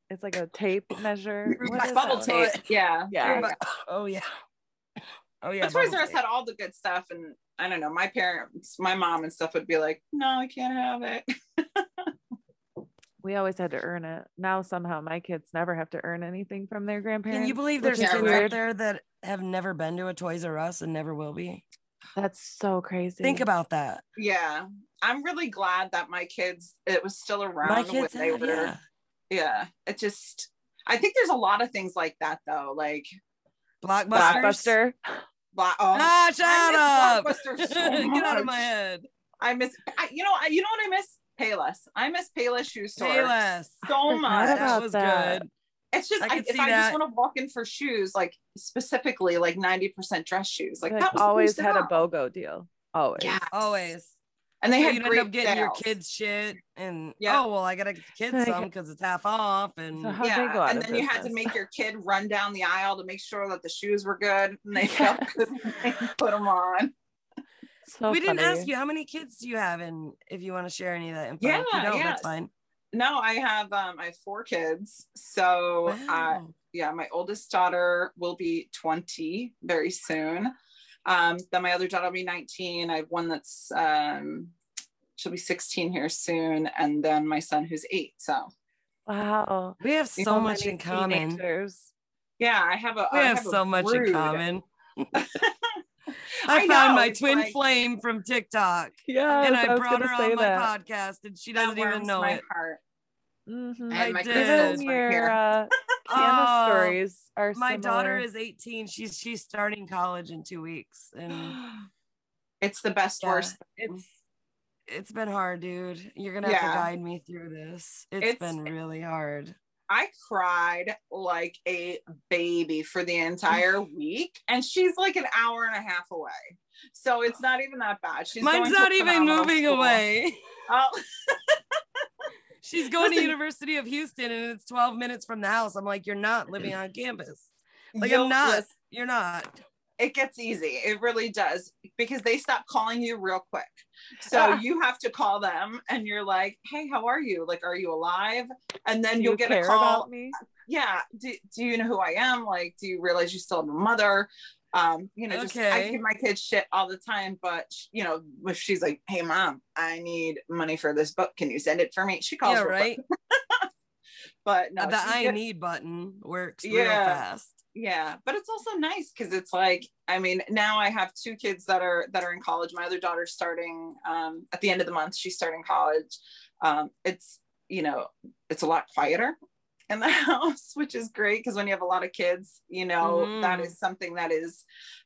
it's like a tape measure What bubble that tape. Yeah, Yeah. there you go. But- oh yeah. Oh yeah. But Toys bubble R Us had all the good stuff, and I don't know. My parents, my mom and stuff would be like, "No, I can't have it." we always had to earn it now somehow my kids never have to earn anything from their grandparents Can you believe there's kids out there that have never been to a Toys R Us and never will be? That's so crazy Think about that. yeah, I'm really glad that my kids it was still around My when kids they were. yeah. Yeah. it just. I think there's a lot of things like that though, like Blockbusters. blockbuster blo- oh, Ah, shut up. Blockbuster so Get out of my head. I miss. I, you know, I, you know what I miss? Payless. I miss Payless shoe store Payless. so much. about That was that. good. It's just I I if see I just want to walk in for shoes, like specifically like 90% dress shoes, like, like, that was always place to had a. BOGO deal always Yes. Always. And they so had you'd great end up getting your kids shit and Yeah. oh well I gotta get the kids Like- some because it's half off and So how- they yeah, go and of then you had to make your kid run down the aisle to make sure that the shoes were good and they felt good when they put them on. so we didn't ask you how many kids do you have and if you want to share any of that info. Yeah, if you don't, yes. that's fine. No, I have um I have four kids. So uh, yeah, my oldest daughter will be 20 very soon. Um, then my other daughter will be 19. I have one that's um she'll be 16 here soon, and then my son who's eight. So wow we have so much in common. teenagers. yeah, I have a We I have a so much in common. I I, found know, my twin like- flame from TikTok yeah and I, was brought her say on my podcast and she doesn't even know my it. heart. Mhm. And I my did. crystals right here. uh, Oh, stories are My daughter is 18. She's she's starting college in two weeks and it's the best Yeah, worst. it's it's been hard, dude. You're gonna have Yeah. to guide me through this. It's- it's been really hard. I cried like a baby for the entire week, and she's like an hour and a half away. So it's not even that bad. She's Mine's not even moving school. away. Oh, She's going to University of Houston and it's 12 minutes from the house. I'm like, you're not living on campus. Like I'm not. listen, You're not. It gets easy. It really does because they stop calling you real quick. So Ah. you have to call them, and you're like, "Hey, how are you? Like, are you alive?" And then Do you'll you get a call. yeah do, do you know who i am like do you realize you still have a mother um you know just i Okay. give my kids shit all the time but you know if she's like hey mom i need money for this book can you send it for me she calls yeah, real right. but no the I good. need button works real Yeah. fast. Yeah but it's also nice because it's like i mean now i have two kids that are that are in college my other daughter's starting um at the end of the month she's starting college um it's you know it's a lot quieter in the house which is great because when you have a lot of kids you know that Mhm. is something that is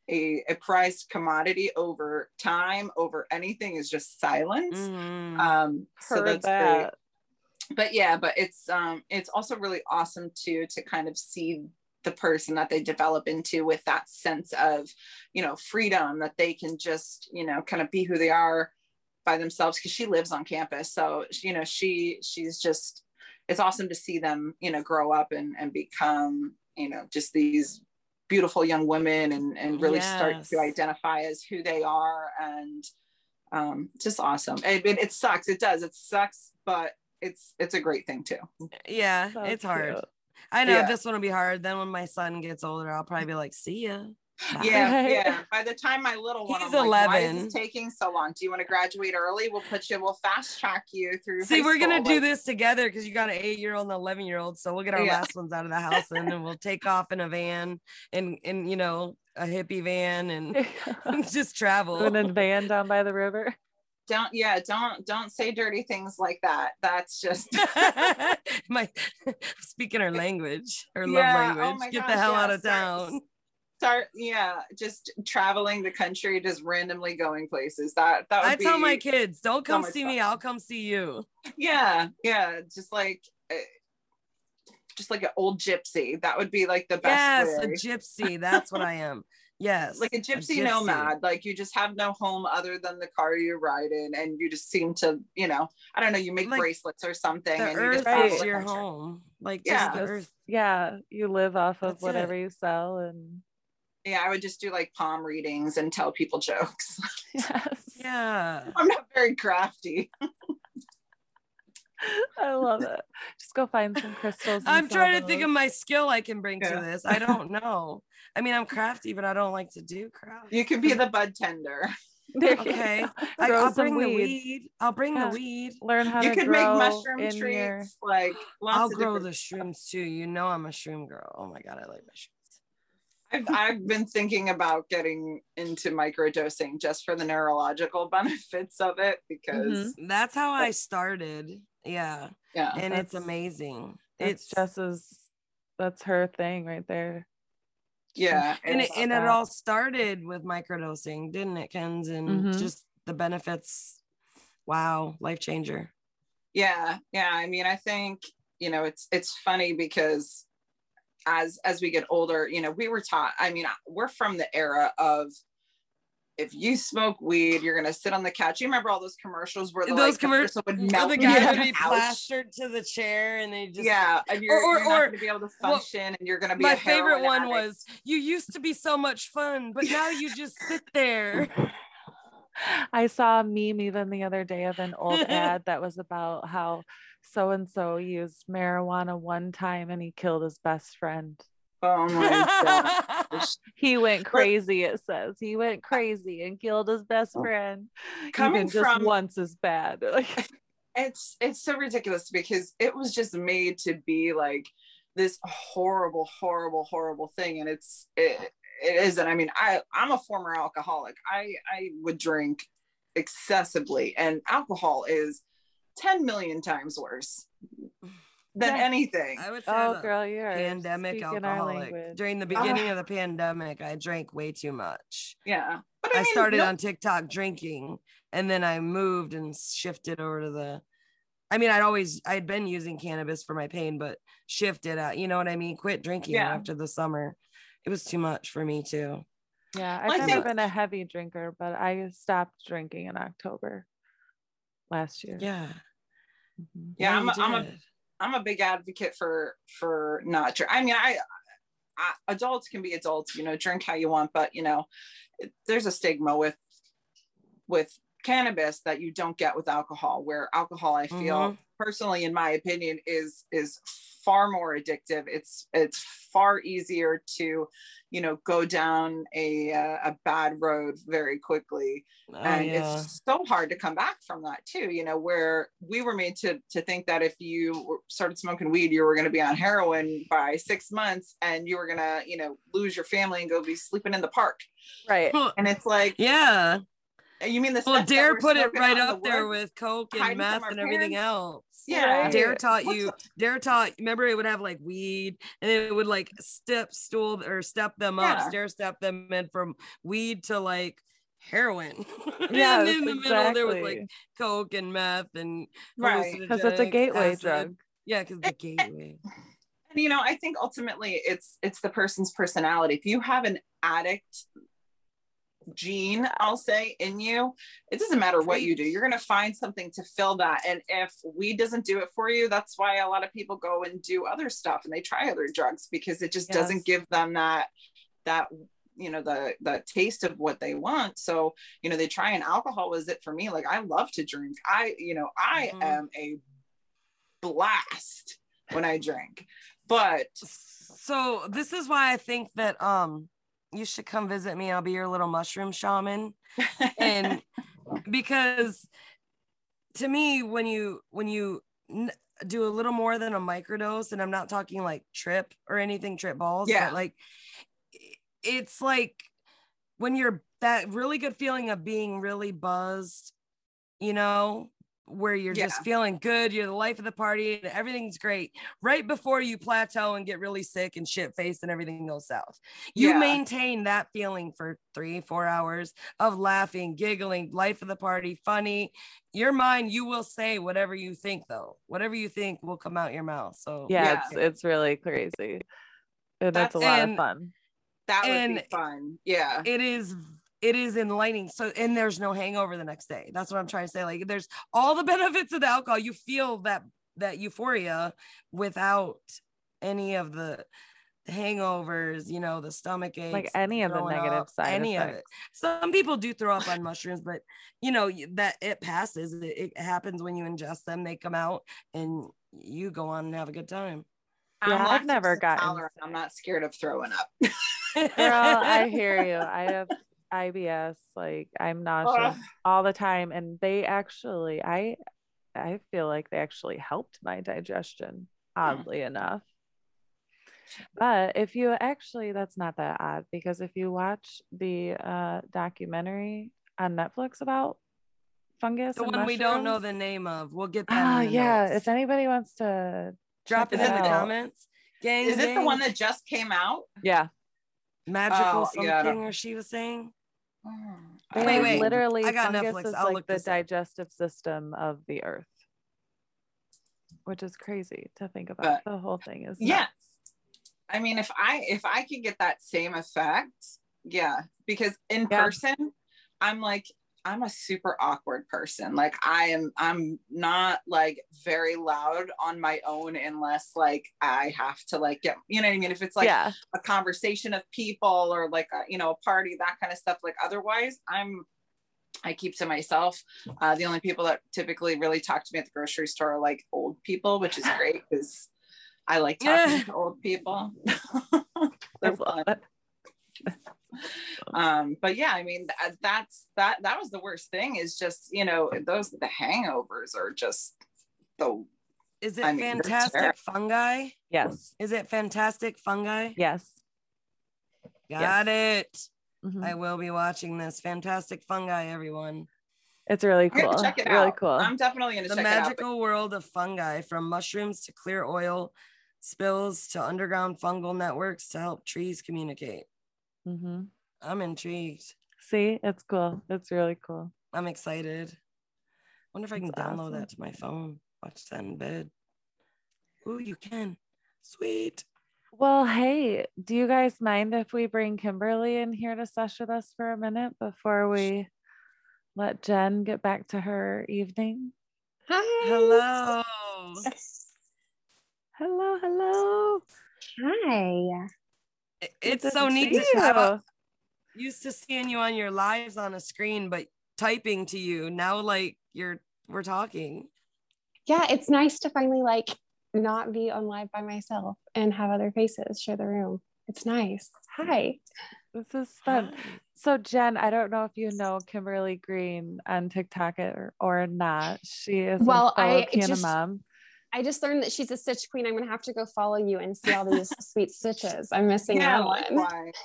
a, a prized commodity over time over anything is just silence Mhm. um so that's great that. but yeah but it's um it's also really awesome too to kind of see the person that they develop into with that sense of you know freedom that they can just you know kind of be who they are by themselves because she lives on campus. So you know, she she's just it's awesome to see them, you know, grow up and and become, you know, just these beautiful young women and and really start to identify as who they are and um just awesome. I mean, it sucks. It does. It sucks, but it's it's a great thing too. Yeah, So it's hard. Cute. I know Yeah. this one will be hard. Then when my son gets older, I'll probably be like, see ya. Bye. Yeah, yeah. By the time my little one, He's I'm like, why is 11. this taking so long? Do you want to graduate early? We'll put you. We'll fast track you through. See, we're gonna school. do this together because you got an eight-year-old and an eleven-year-old. So we'll get our Yeah. last ones out of the house and then we'll take off in a van and and you know a hippie van and just travel. in a van down by the river. Don't. Yeah. Don't. Don't say dirty things like that. That's just. my speaking her language, her Yeah, love oh language. my Get gosh, the hell yeah, out of town. Start. Yeah. Just traveling the country, just randomly going places. That. That would be I tell my kids, don't come much see fun. me. I'll come see you. Yeah. Yeah. Just like. eh, Just like an old gypsy. That would be like the best. Yes, a gypsy. That's what I am. Yes, like a gypsy, nomad like you just have no home other than the car you ride in and you just seem to you know i don't know you make Like, bracelets or something The and you just Right. is your country. home. Like Yeah. just Just- earth. yeah, you live off of That's whatever it. you sell and yeah i would just do like palm readings and tell people jokes yes. Yeah. i'm not very crafty I love it. Just go find some crystals. I'm sell trying to think of my skill I can bring Yeah. to this. I don't know. I mean, I'm crafty, but I don't like to do craft. you could be the bud tender There Okay. I, I'll some bring the weed. weed. I'll bring Yeah. the weed. Learn how you to could make grow mushroom in trees your like lots I'll of grow different- the shrooms too. You know I'm a shroom girl. Oh my god, I like mushrooms. I've, I've been thinking about getting into microdosing just for the neurological benefits of it because mm-hmm. That's how I started. Yeah. yeah And it's amazing. It's Jess's. That's her thing right there. yeah and it, and it all started with microdosing, didn't it, Kens? And Mhm. just the benefits. Wow, life changer. yeah yeah i mean i think you know it's it's funny because as as we get older you know we were taught i mean we're from the era of if you smoke weed you're gonna sit on the couch you remember all those commercials where the, Those like, the commer- person would melt the guy Yeah. would be plastered to the chair and they just yeah and you're, or- you're not or- gonna be able to well, function and you're gonna be my a favorite one addict. was you used to be so much fun but now you just sit there I saw a meme even the other day of an old ad that was about how so and so used marijuana one time and he killed his best friend. Oh my gosh He went But- crazy, it says. He went crazy and killed his best oh. friend. Coming even just from- once is bad. Like, it's it's so ridiculous because it was just made to be like this horrible horrible horrible thing and it's it, it isn't i mean i i'm a former alcoholic i i would drink excessively and alcohol is 10 million times worse than Yeah. anything I would say oh, girl, you're pandemic alcoholic. During the beginning of the pandemic, I drank way too much. yeah but I mean, started no- on TikTok drinking and then I moved and shifted over to the I mean, I'd always I'd been using cannabis for my pain, but shifted out, you know what I mean? Quit drinking Yeah. after the summer. It was too much for me too. Yeah, Well, I I've never think- been a heavy drinker, but I stopped drinking in October last year. Yeah. Mhm. yeah i'm a, I'm a did. I'm a big advocate for for not drink. I mean, I, I adults can be adults, you know, drink how you want, but you know, it- there's a stigma with with cannabis that you don't get with alcohol. Where alcohol, I feel Mhm. Personally, in my opinion, is is far more addictive. It's it's far easier to, you know, go down a uh, a bad road very quickly Oh, and yeah. it's so hard to come back from that too you know where we were made to to think that if you started smoking weed you were going to be on heroin by six months and you were going to you know lose your family and go be sleeping in the park Right. and it's like yeah. You mean the Well, Dare put it right out in the up there with Coke and meth and everything parents? else. yeah Right. Dare taught you, the- Dare taught, remember it would have like weed and it would like step stool or step them up, Yeah. stair step them in from weed to like heroin. Yes, and in the middle there was like. Coke and meth and Right. Because it's a gateway acid. drug. Yeah, because the gateway. and you know i think ultimately it's it's the person's personality if you have an addict gene, I'll say, in you, it doesn't matter what you do. You're going to find something to fill that. And if weed doesn't do it for you, that's why a lot of people go and do other stuff and they try other drugs because it just Yes. doesn't give them that that you know the the taste of what they want so you know they try and alcohol was it for me like i love to drink i you know i Mhm. am a blast when i drink but So this is why I think that um you should come visit me. I'll be your little mushroom shaman. And because to me, when you when you n- do a little more than a microdose, and I'm not talking like trip or anything, trip balls, Yeah. but like it's like when you're that really good feeling of being really buzzed, you know, where you're just feeling good, you're the life of the party, and everything's great. Right before you plateau and get really sick and shit faced and everything goes south. You Yeah. maintain that feeling for three, four hours of laughing, giggling, life of the party, funny. Your mind, you will say whatever you think, though. Whatever you think will come out your mouth. So Yeah, Yeah. it's it's really crazy. And that's, a lot and- of fun. that would And be fun yeah it is it is enlightening so and there's no hangover the next day. That's what i'm trying to say like there's all the benefits of the alcohol. You feel that that euphoria without any of the hangovers you know the stomach aches Like any of the negative up, side any of it. some people do throw up on mushrooms but you know that it passes. It, it happens when you ingest them they come out and you go on and have a good time. Yeah, I've never gotten intolerant. i'm not scared of throwing up. Girl, I hear you. I have IBS. Like I'm nauseous Ugh. all the time, and they actually, I, I feel like they actually helped my digestion. Oddly enough. But if you actually, that's not that odd because if you watch the uh, documentary on Netflix about fungus, the and one we don't know the name of we'll get that Ah, in the yeah. notes. If anybody wants to drop it check in the comments gang is it the one that just came out Yeah, magical Oh, yeah, something or she was saying they Wait, wait. literally I got fungus Netflix. is I'll like the this up. digestive system of the earth, which is crazy to think about. But- the whole thing is yeah nuts. i mean if i if i could get that same effect yeah because in Yeah. person i'm like i'm a super awkward person. Like i am i'm not like very loud on my own unless like i have to like get you know what i mean? If it's like yeah, a conversation of people or like a, you know a party that kind of stuff like otherwise i'm i keep to myself. Uh, the only people that typically really talk to me at the grocery store are like old people which is great because i like talking to old people. They're fun. it. um but yeah i mean that's that that was the worst thing is just you know those the hangovers are just the is it I mean, fantastic fungi Yes, is it fantastic fungi yes. got it Mhm. i will be watching this fantastic fungi everyone It's really cool. check it really out. cool. i'm definitely gonna the check it out magical world of fungi from mushrooms to clear oil spills to underground fungal networks to help trees communicate hmm i'm intrigued See, it's cool. It's really cool. i'm excited wonder if i can That's download awesome. that to my phone watch that in bed Ooh, you can sweet Well, hey, do you guys mind if we bring Kimberlee in here to sesh with us for a minute before we let Jen get back to her evening? Hi. hello Hello, hello. Hi. It- it's so neat see to have a, you. used to seeing you on your lives on a screen, but typing to you now, like you're we're talking. Yeah, it's nice to finally like not be on live by myself and have other faces share the room. It's nice. Hi. This is fun. So, Jen, I don't know if you know Kimberlee Green on TikTok or, or not. She is Well, a I piano just- mom. I just learned that she's a stitch queen. I'm gonna have to go follow you and see all these sweet stitches. I'm missing yeah out on. likewise.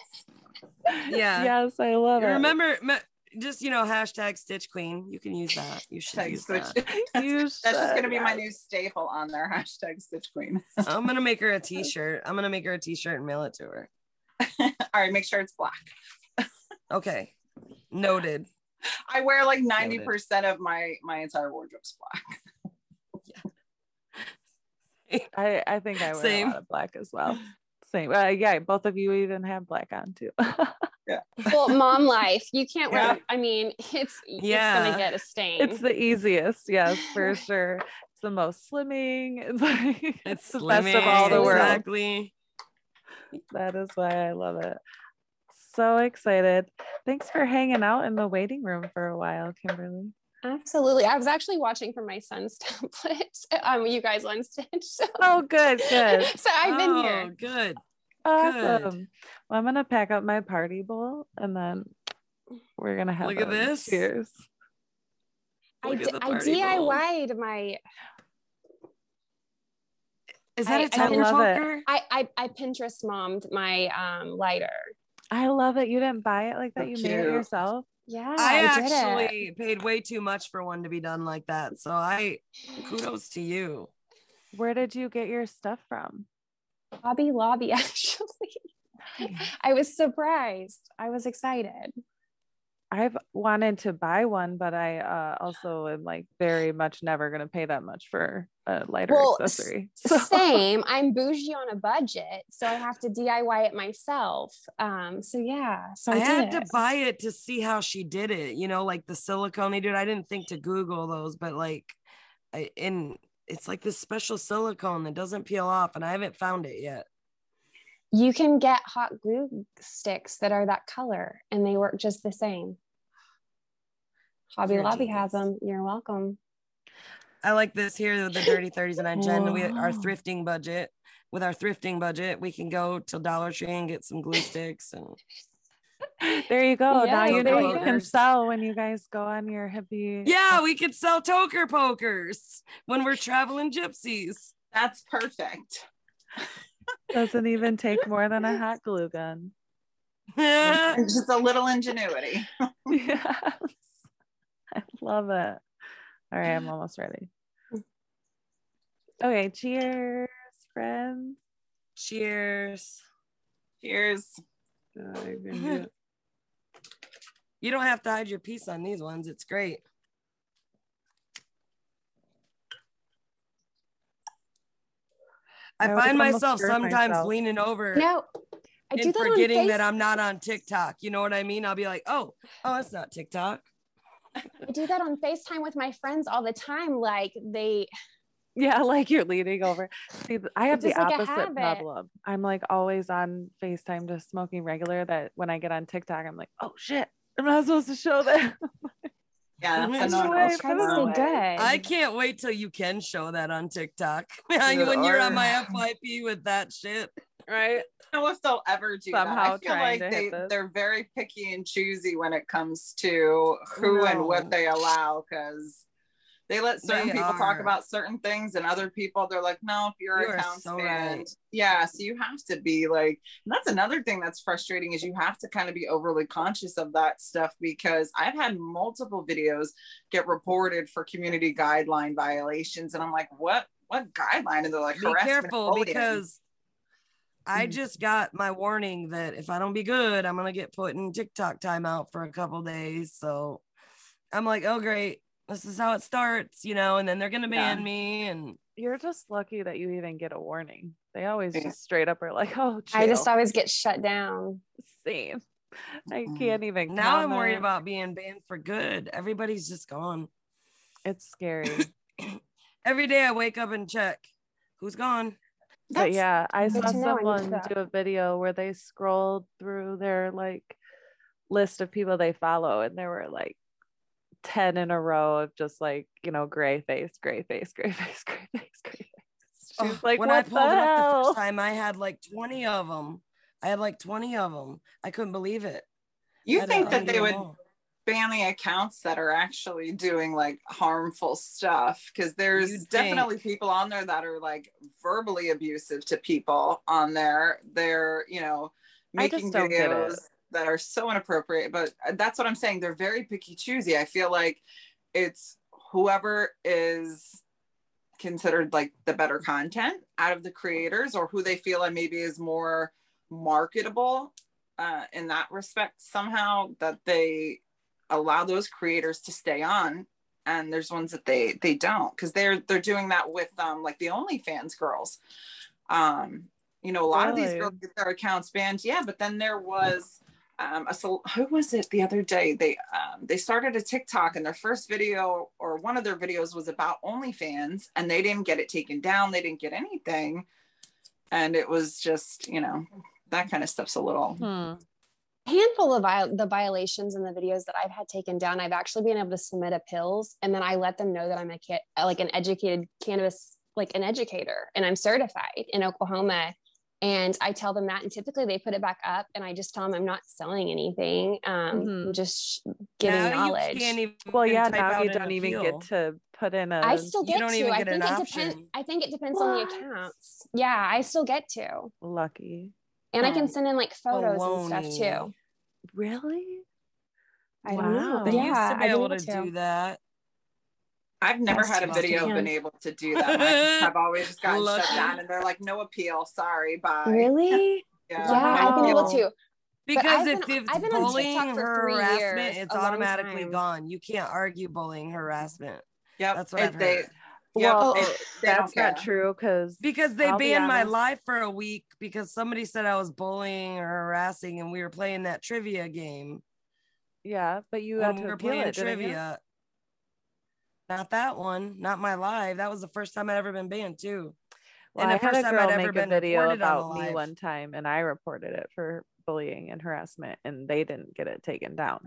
Yeah. Yes, I love You it. remember, just you know, hashtag Stitch Queen. You can use that. You should use Stitch. that. That's, You that's just gonna be my new staple on there. Hashtag Stitch Queen. I'm gonna make her a T-shirt. I'm gonna make her a T-shirt and mail it to her. All right, make sure it's black. Okay, noted. I wear like ninety percent of my my entire wardrobe's black. I, I think I wear Same. a lot of black as well. Same. Uh, yeah, both of you even have black on too. yeah. well, mom life. You can't wear. Yeah. I mean, it's it's Yeah. gonna get a stain. It's the easiest, yes, for sure. It's the most slimming. It's like It's the best of all the slimming, worlds. Exactly. That is why I love it. So excited. Thanks for hanging out in the waiting room for a while, Kimberlee. Absolutely. I was actually watching from my son's template. Um, you guys on Stitch. So, Oh, good, good. so I've been here. Oh, here. Good. Awesome. Well, I'm gonna pack up my party bowl and then we're gonna have Look at this. Cheers. I, Look d- at the bowl. DIY'd my Is that I- a I temper love it. I, I I Pinterest mommed my um lighter. I love it. You didn't buy it like that. So You made it yourself. Yeah, I, I, it. actually paid way too much for one to be done like that. So I kudos to you. Where did you get your stuff from? Hobby Lobby actually. Hmm. I was surprised. I was excited. I've wanted to buy one, but I uh, also am like very much never gonna pay that much for a lighter Well, accessory. So Same. I'm bougie on a budget, so I have to DIY it myself. Um, so yeah, so I, I had to buy it to see how she did it. You know, like the silicone they did. I didn't think to Google those, but like, I and it's like this special silicone that doesn't peel off, and I haven't found it yet. You can get hot glue sticks that are that color, and they work just the same. Hobby You're a Lobby has them. You're welcome. I like this here, the dirty 30s, and I Jen, we our thrifting budget. With our thrifting budget, we can go to Dollar Tree and get some glue sticks and there you go. now you know you you can sell when you guys go on your hippie. yeah, we could sell toker pokers when we're traveling gypsies. That's perfect. Doesn't even take more than a hot glue gun. yeah, just a little ingenuity. yes. I love it. All right, I'm almost ready. Okay, cheers, friends. Cheers. Cheers. You don't have to hide your piece on these ones. It's great. I I find myself sometimes myself. leaning over No, I do and that on forgetting that I'm not on TikTok. You know what I mean? I'll be like, oh, oh, it's not TikTok. I do that on FaceTime with my friends all the time. Like they, Yeah, like you're leaning over. See, I have the just like opposite problem. I'm like always on FaceTime just smoking regular that when I get on TikTok, I'm like, oh shit, I'm not supposed to show that. Yeah, That's that's the another way culture to the stay I can't wait till you can show that on TikTok. when you're on my FYP with that shit. Right? I don't know if they'll ever do Somehow that. I feel like they, this. they're very picky and choosy when it comes to who and what they allow because they let certain They people talk about certain things and other people they're like, no, if your You are account's so banned. right. Yeah, so you have to be like and that's another thing that's frustrating is you have to kind of be overly conscious of that stuff because I've had multiple videos get reported for community guideline violations and I'm like, what what guideline? And they're like Be careful because I Mhm. just got my warning that if I don't be good, I'm gonna get put in TikTok timeout for a couple days. So I'm like, oh great, this is how it starts, you know, and then they're gonna ban Yeah. me and You're just lucky that you even get a warning. They always Yeah. just straight up are like, oh, I just always get shut down. same. I Mm. can't even. Now I'm worried about being banned for good. Everybody's just gone. It's scary. Every day I wake up and check who's gone. But yeah, I saw to know. I someone do a video where they scrolled through their like list of people they follow, and there were like 10 in a row of just like, you know, gray face, gray face, gray face, gray face, gray face. She Oh, like, when what I pulled the it up the first time, I had like 20 of them. I had like 20 of them. I couldn't believe it. you think that they would them all. Ban the accounts that are actually doing like harmful stuff because there's You'd definitely think. people on there that are like verbally abusive to people on there they're you know making don't get it. videos that are so inappropriate but uh, that's what i'm saying they're very picky choosy i feel like it's whoever is considered like the better content out of the creators or who they feel like maybe is more marketable uh, in that respect somehow that they allow those creators to stay on and there's ones that they they don't because they're they're doing that with um like the OnlyFans girls um you know a lot of these girls get their accounts banned yeah but then there was um, a, who was it the other day? They um, they started a TikTok and their first video or one of their videos was about OnlyFans and they didn't get it taken down. They didn't get anything, and it was just you know that kind of stuff's a little. Hmm. Handful of viol- the violations in the videos that I've had taken down, I've actually been able to submit appeals, and then I let them know that I'm a ca- like an educated cannabis like an educator, and I'm certified in Oklahoma. And I tell them that, and typically they put it back up, and I just tell them I'm not selling anything. Um, Mhm. I'm just giving Now knowledge. can't even Well, yeah, now you don't even appeal. get to put in a. I still you get don't to. even I get an think it depends. I think it depends on the accounts. Yeah, I still get to, lucky. And I Hmm. can send in like photos and stuff too. Really? I don't know. Wow. They yeah, used to I've be been able to do that. I've never That's had a video bad. been able to do that. I've always just gotten Lucky. shut down, and they're like, "No appeal, sorry, bye." Really? Yeah, Yeah, I've been able to. Because if been- it's I've been bullying TikTok for or three harassment, years, it's automatically time. gone. You can't argue bullying harassment Yep. That's what It- I've they, heard. Yep, well, it- that's not true because because they I'll be banned my honest. live for a week because somebody said I was bullying or harassing, and we were playing that trivia game. Yeah, but you had we to were appeal playing it, trivia. Not that one, not my live. That was the first time I'd ever been banned too. Well, and I had first a time girl I'd ever make a been video on about me one time, and I reported it for bullying and harassment, and they didn't get it taken down.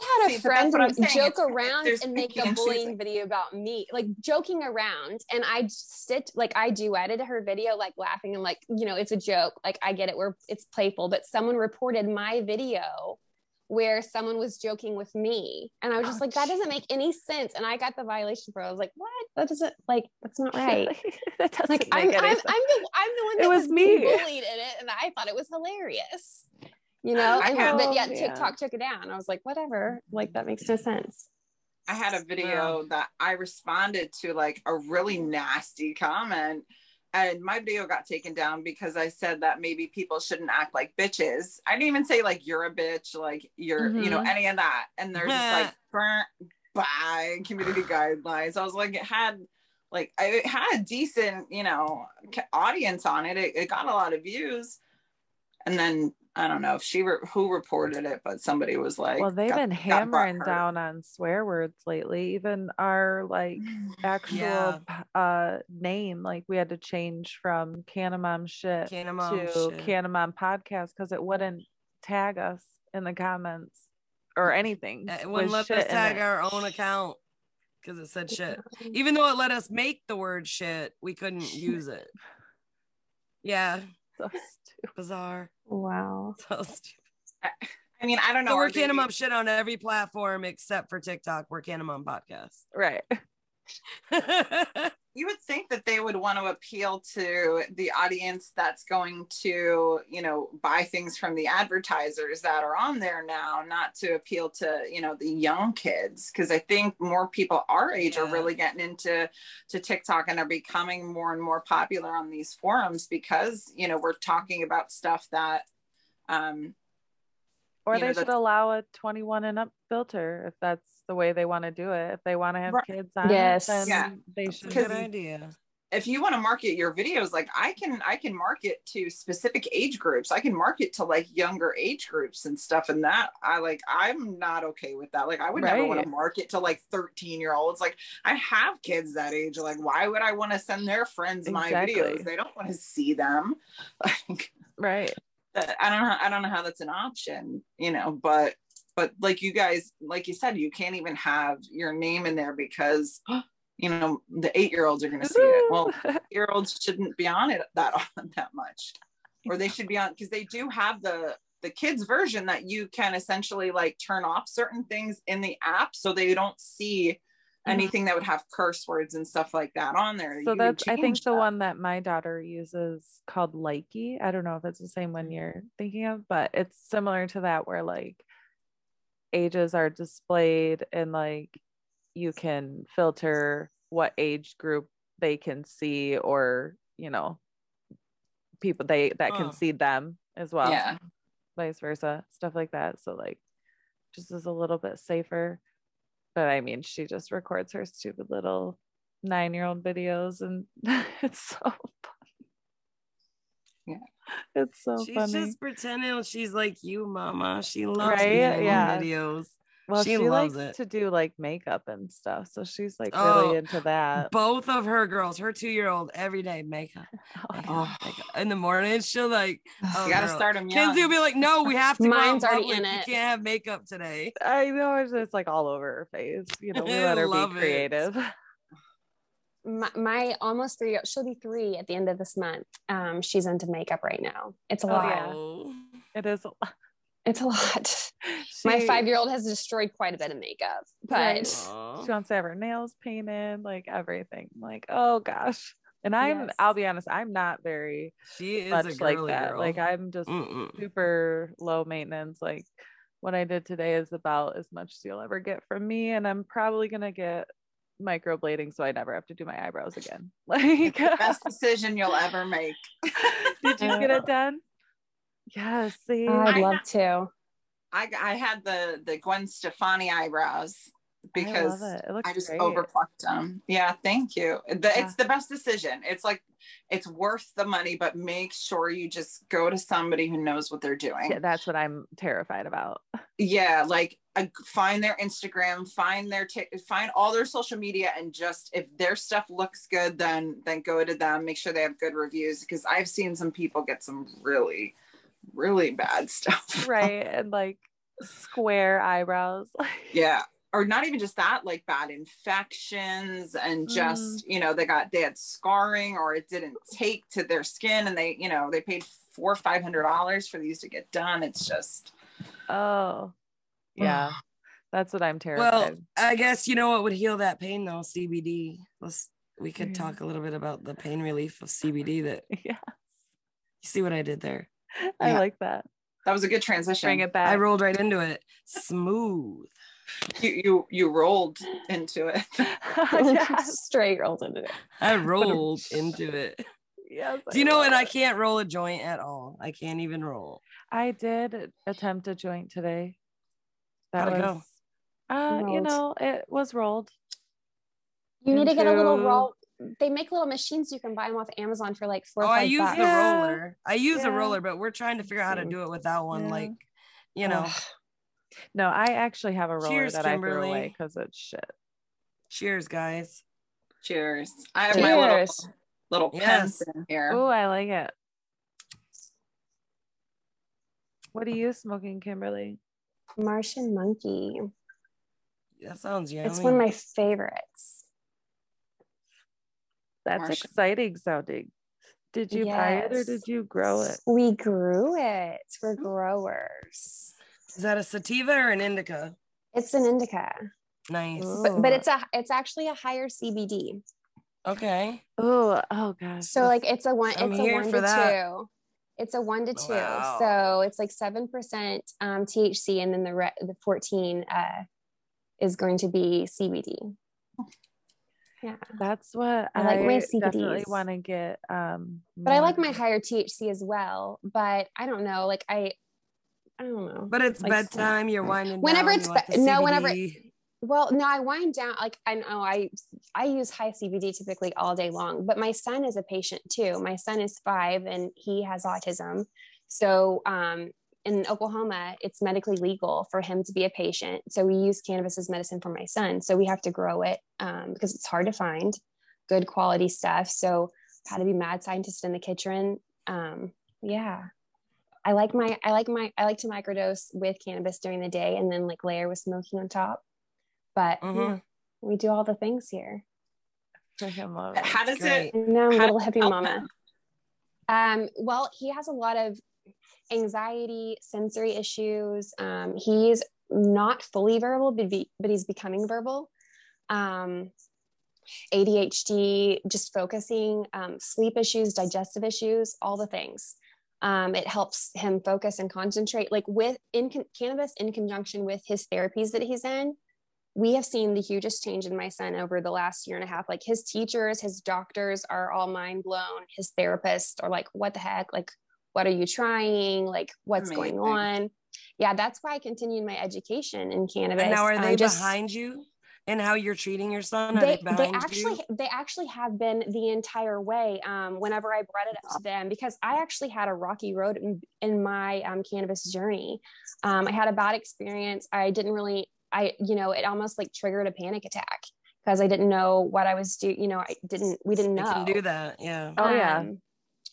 I had a that's friend joke around there's and make a bullying video about me, like joking around. And I stitch, like I duetted her video, like laughing and like, you know, it's a joke. Like I get it, where it's playful. But someone reported my video where someone was joking with me, and I was just like, that doesn't make any sense. And I got the violation for. it. I was like, what? That doesn't like that's not right. that doesn't like make I'm, any I'm, I'm the I'm the one It was was, me. bullied in it, and I thought it was hilarious. You know, I and, have- but Oh, yet man. TikTok took it down. I was like, whatever, like that makes no sense. I had a video that I responded to like a really nasty comment. And my video got taken down because I said that maybe people shouldn't act like bitches. I didn't even say like you're a bitch, like you're, you know, Mhm. any of that. And they're just like, "Burnt by community guidelines. I was like, it had like I- it had a decent, you know, audience on it. It, it got a lot of views. And then I don't know if she re- who reported it, but somebody was like, well, they've got- been hammering down on swear words lately. Even our like actual Yeah. uh name, like we had to change from CannaMom shit CannaMom to shit. CannaMom podcast because it wouldn't tag us in the comments or anything. It wouldn't let us in tag it. our own account because it said shit. Even though it let us make the word shit, we couldn't use it. Yeah, So stupid. bizarre. Wow. So stupid. I mean, I don't know. So we're are they- shit on every platform except for TikTok. We're CannaMom podcast. Right. you would think that they would want to appeal to the audience that's going to you know buy things from the advertisers that are on there now not to appeal to you know the young kids because i think more people our age are really getting into to tiktok and are becoming more and more popular on these forums because you know we're talking about stuff that um Or You know, they should allow a 21 and up filter if that's the way they want to do it. If they want to have Right. kids on Yes. it, then Yeah. they That's a should. good idea. if you want to market your videos like i can i can market to specific age groups i can market to like younger age groups and stuff and that i like i'm not okay with that like i would never want to market to like 13 year olds like i have kids that age like why would i want to send their friends my Exactly. videos they don't want to see them like Right. i don't know i don't know how that's an option you know but but like you guys like you said you can't even have your name in there because you know the eight year olds are going to see it. Well year olds shouldn't be on it that often that much. Or they should be on because they do have the the kids version that you can essentially like turn off certain things in the app so they don't see mm-hmm. anything that would have curse words and stuff like that on there. So You that's I think change the one that my daughter uses called Likee. I don't know if it's the same one mm. you're thinking of, but it's similar to that where like ages are displayed and like you can filter what age group they can see or you know people they that can Huh. see them as well. yeah vice versa, stuff like that. So like just is a little bit safer. But I mean, she just records her stupid little nine year old videos and it's so fun. Yeah. It's so she's funny. just pretending she's like you, mama. She loves Right? Yeah. videos. well, she she, loves likes it. to do like makeup and stuff. So she's like Oh, really into that. Both of her girls, her two-year-old, every day makeup, Oh, makeup, Oh. makeup. In the morning, she'll like, oh, you gotta girl. start them young. Kinsey will be like, "No, we have to." go out Mine's already public. in You it. can't have makeup today. I know it's just like all over her face. You know, we I let her love be it. creative. My, my almost three she'll be three at the end of this month um she's into makeup right now it's a Oh, lot yeah. It is. a lot. it's a lot my five year old has destroyed quite a bit of makeup but Right. She wants to have her nails painted, like everything. Like, oh gosh. And I'm, Yes. I'll be honest, I'm not very She is much a like that. girl. Like, I'm just Mm-mm. super low maintenance. Like, what I did today is about as much as you'll ever get from me. And I'm probably going to get microblading so I never have to do my eyebrows again. Like, Best decision you'll ever make. did you get it done? Yes. See, i'd I- love to I I had the the Gwen Stefani eyebrows because I I just great. overplucked them. Yeah, thank you. The, Yeah. It's the best decision. It's like it's worth the money, but make sure you just go to somebody who knows what they're doing. Yeah, that's what I'm terrified about. yeah like uh, find their instagram find their t- find all their social media and just if their stuff looks good then then go to them make sure they have good reviews because i've seen some people get some really really bad stuff Right. And like square eyebrows. yeah or not even just that like bad infections and mm. just you know they got they had scarring or it didn't take to their skin and they you know they paid four or five hundred dollars for these to get done it's just Oh, yeah. That's what I'm terrified. Well. I guess you know what would heal that pain though? CBD. Let's we could mm. talk a little bit about the pain relief of CBD. That yeah, you see what I did there? I Yeah. like that. that was a good transition Bring it back. I rolled right into it, smooth. You you you rolled into it yes. straight rolled into it I rolled into it. yes. Do you know? And I can't roll a joint at all. I can't even roll. I did attempt a joint today. That How'd it was, go? uh, you know, it was rolled. you need to get a little roll they make little machines you can buy them off amazon for like four. or I use bucks. the Yeah. roller. I use the Yeah. roller, but we're trying to figure out how to do it without one. Yeah. Like, you know, Ugh. No, I actually have a roller Cheers, that I threw away because it's shit. cheers, guys. Cheers. I have my little Cheers. little Yes. pens in here. Oh, I like it. What are you smoking, Kimberlee? martian monkey That sounds yummy. it's one of my favorites That's Martian. exciting sounding. Did you buy it or did you grow it? we grew it we're growers Is that a sativa or an indica? it's an indica Nice. but, but it's a it's actually a higher cbd Okay. Oh, oh gosh. So like it's a one, I'm it's a one to that. two. It's a one to two. Wow. So it's like seven percent um, THC, and then the re- the fourteen uh, is going to be CBD. Yeah, that's what I I, like my definitely want to get. Um, but I like my higher THC as well. But I don't know, like I, I don't know. But it's Like, bedtime. You're winding down whenever down. it's be- no, whenever CBD. it's well, no, I wind down. Like I know I I use high CBD typically all day long. But my son is a patient too. My son is five and he has autism. So um, in Oklahoma, it's medically legal for him to be a patient. So we use cannabis as medicine for my son. So we have to grow it um, because it's hard to find good quality stuff. So had to be mad scientist in the kitchen. Um, yeah. I like my I like my I like to microdose with cannabis during the day and then like layer with smoking on top. But Mhm. yeah, we do all the things here. How does Great. it? And now I'm a little does it hippie mama. Um, well, he has a lot of anxiety, sensory issues. Um, he's not fully verbal, but, be, but he's becoming verbal. Um, ADHD, just focusing, um, sleep issues, digestive issues, all the things. Um, it helps him focus and concentrate. Like with in con- cannabis, in conjunction with his therapies that he's in, we have seen the hugest change in my son over the last year and a half. Like his teachers, his doctors are all mind blown. His therapists are like, "What the heck? Like, what are you trying? Like, what's going on?" Yeah, that's why I continued my education in cannabis. And now are um, they just- behind you in how you're treating your son? They, they, they actually you? they actually have been the entire way um, whenever i brought it up to them because i actually had a rocky road in, in my um, cannabis journey um, i had a bad experience i didn't really i you know it almost like triggered a panic attack because i didn't know what i was doing you know i didn't we didn't They know can do that. Yeah. Oh, yeah. Um,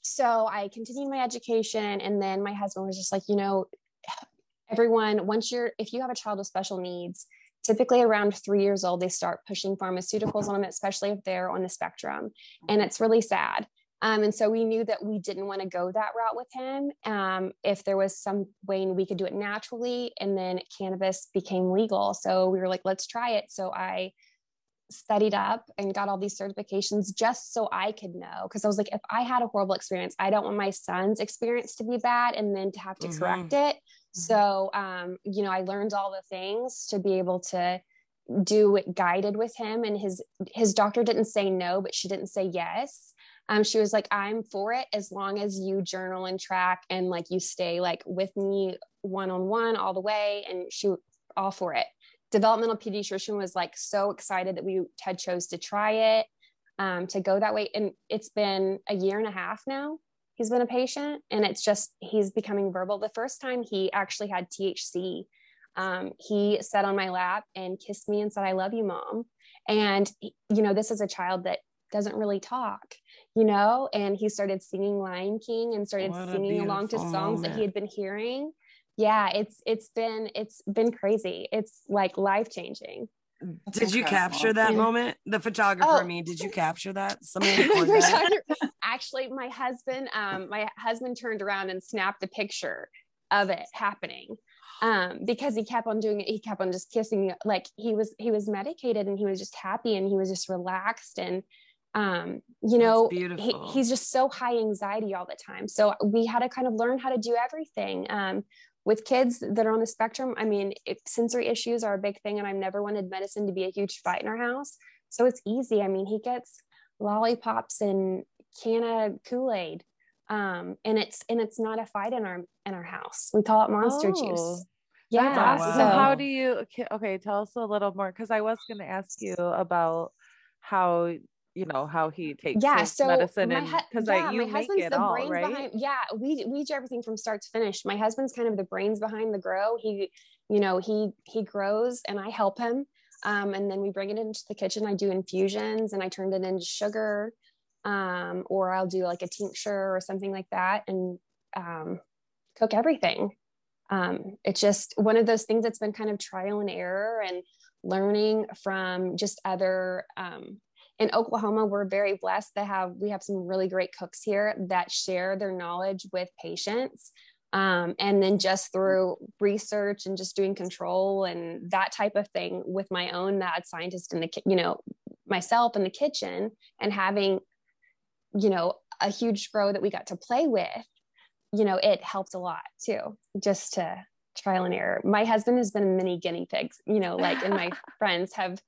so I continued my education, and then my husband was just like, you know, everyone, once you're, if you have a child with special needs, typically around three years old, they start pushing pharmaceuticals on them, especially if they're on the spectrum. And it's really sad. Um, and so we knew that we didn't want to go that route with him. Um, if there was some way we could do it naturally, and then cannabis became legal. So we were like, let's try it. So I studied up and got all these certifications just so I could know. Because I was like, if I had a horrible experience, I don't want my son's experience to be bad and then to have to Mhm. correct it. So, um, you know, I learned all the things to be able to do it guided with him. And his his doctor didn't say no, but she didn't say yes. Um, she was like, I'm for it as long as you journal and track and like you stay like with me one on one all the way. And she all for it developmental pediatrician was like so excited that we had chose to try it um, to go that way and it's been a year and a half now he's been a patient and it's just he's becoming verbal. The first time he actually had thc um, he sat on my lap and kissed me and said i love you mom. And you know this is a child that doesn't really talk you know and he started singing lion king and started What singing along to songs that he had been hearing. Yeah it's it's been it's been crazy. It's like life changing That's Did you capture that Yeah. moment? The photographer, Oh. I mean, did you capture that? That? actually my husband um my husband turned around and snapped a picture of it happening um because he kept on doing it he kept on just kissing like he was he was medicated and he was just happy and he was just relaxed and um you know he, he's just so high anxiety all the time so we had to kind of learn how to do everything um with kids that are on the spectrum i mean it, sensory issues are a big thing and i've never wanted medicine to be a huge fight in our house. So it's easy. I mean he gets lollipops and canna kool-aid um and it's and it's not a fight in our in our house. We call it monster Oh, juice. yeah. awesome. so how do you okay, okay, tell us a little more because I was gonna ask you about how you know how he takes yeah his so medicine and hu- because yeah, I you my make husband's it the all brains right? behind yeah we we do everything from start to finish. My husband's kind of the brains behind the grow. He you know he he grows and i help him um, and then we bring it into the kitchen. I do infusions and i turn it into sugar um, or i'll do like a tincture or something like that and um, cook everything. Um, it's just one of those things that's been kind of trial and error and learning from just other um, in Oklahoma, we're very blessed to have we have some really great cooks here that share their knowledge with patients. Um, and then just through research and just doing control and that type of thing with my own mad scientist in the you know myself in the kitchen and having you know a huge grow that we got to play with you know it helped a lot too just to trial and error my husband has been a mini guinea pigs you know like and my friends have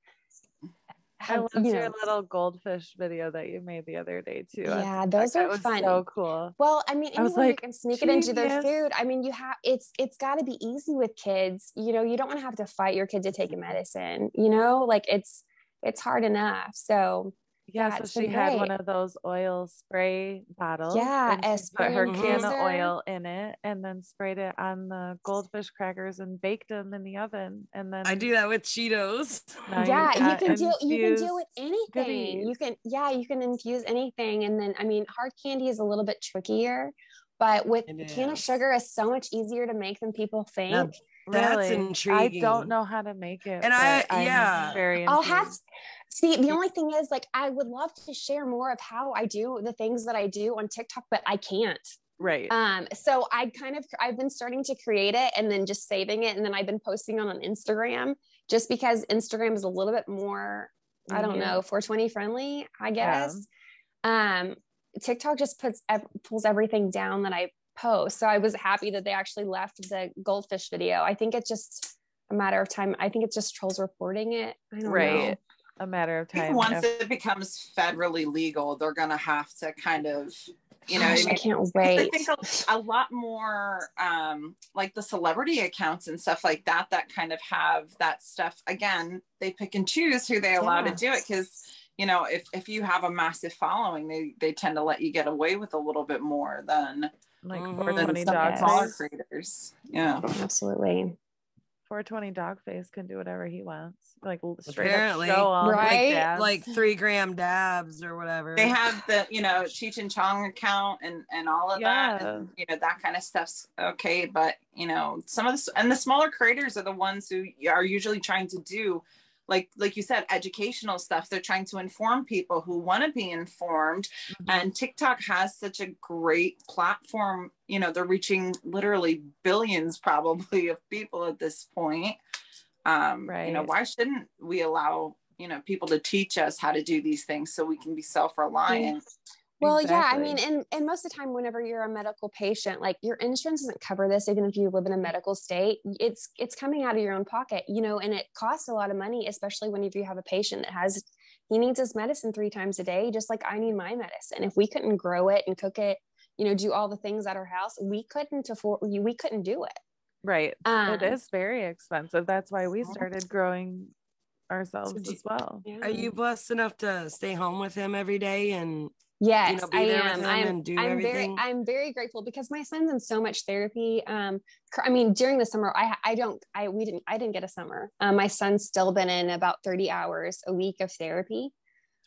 I loved you your little goldfish video that you made the other day too. Yeah, those are fun. So cool. Well, I mean, I was like, can sneak it into their food. I mean, you have it's it's got to be easy with kids. You know, you don't want to have to fight your kid to take a medicine. You know, like it's it's hard enough. So Yeah, so she had one of those oil spray bottles. Yeah, and she put her canna oil in it and then sprayed it on the goldfish crackers and baked them in the oven. And then I do that with Cheetos. yeah, you can do you can do with anything. You can yeah, you can infuse anything. And then I mean, hard candy is a little bit trickier, but with It canna sugar is so much easier to make than people think. Now, That's Really, I don't know how to make it. And I- I'm yeah. very. I'll have intrigued. See the only thing is like I would love to share more of how I do the things that I do on TikTok, but I can't. right. Um, so I kind of I've been starting to create it and then just saving it, and then I've been posting on on Instagram just because Instagram is a little bit more I don't Lenient. know 420 friendly, I Yeah. guess. Um, TikTok just puts pulls everything down that I post. So I was happy that they actually left the goldfish video. I think it's just a matter of time. I think it's just trolls reporting it. I don't Right. know. A matter of I think time. once if- it becomes federally legal, they're gonna have to kind of You know, Gosh, I I can't wait. I think a, a lot more um, like the celebrity accounts and stuff like that that kind of have that stuff. Again, they pick and choose who they allow Yeah. to do it because you know if if you have a massive following, they they tend to let you get away with a little bit more than Like Mhm. than 420 some dog smaller creators. Yeah. Absolutely. 420 dog face can do whatever he wants. Like straight Apparently. up show 'em, like, Right? dabs. like three gram dabs or whatever. They have the you know Cheech and Chong account and and all of that, Yeah. and you know that kind of stuff's okay. But you know some of the and the smaller creators are the ones who are usually trying to do like like you said educational stuff. They're trying to inform people who want to be informed. Mhm. and tiktok has such a great platform. You know they're reaching literally billions probably of people at this point. Um you know why shouldn't we allow you know people to teach us how to do these things so we can be self-reliant Well, yeah, I mean, and and most of the time, whenever you're a medical patient, like your insurance doesn't cover this, even if you live in a medical state, it's it's coming out of your own pocket, you know, and it costs a lot of money, especially when if you have a patient that has he needs his medicine three times a day, just like I need my medicine. If we couldn't grow it and cook it, you know, do all the things at our house, we couldn't afford we we couldn't do it. right. Um, it is very expensive. That's why we started growing ourselves do- as well. Are you blessed enough to stay home with him every day and Yes, know, I am. I'm, I'm everything? very, I'm very grateful because my son's in so much therapy. Um, I mean, during the summer, I, I don't, I, we didn't, I didn't get a summer. Um, my son's still been in about 30 hours a week of therapy.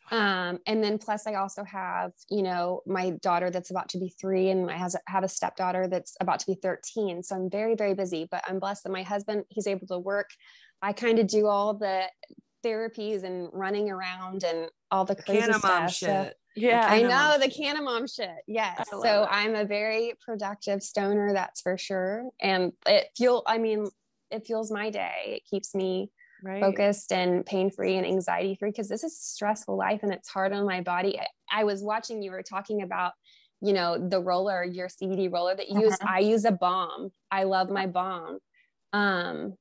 Um, and then plus I also have, you know, my daughter that's about to be three and I has, have a stepdaughter that's about to be 13. So I'm very, very busy, but I'm blessed that my husband, he's able to work. I kind of do all the therapies and running around and all the crazy Canna mom stuff. So- shit? Yeah. I know the shit. canna mom shit. Yes. So it. I'm a very productive stoner, that's for sure. And it feel I mean, it fuels my day. It keeps me right. focused and pain free and anxiety free because this is a stressful life and it's hard on my body. I, I was watching you were talking about, you know, the roller, your CBD roller that you use. Mhm. I use a bomb. I love my bomb. Um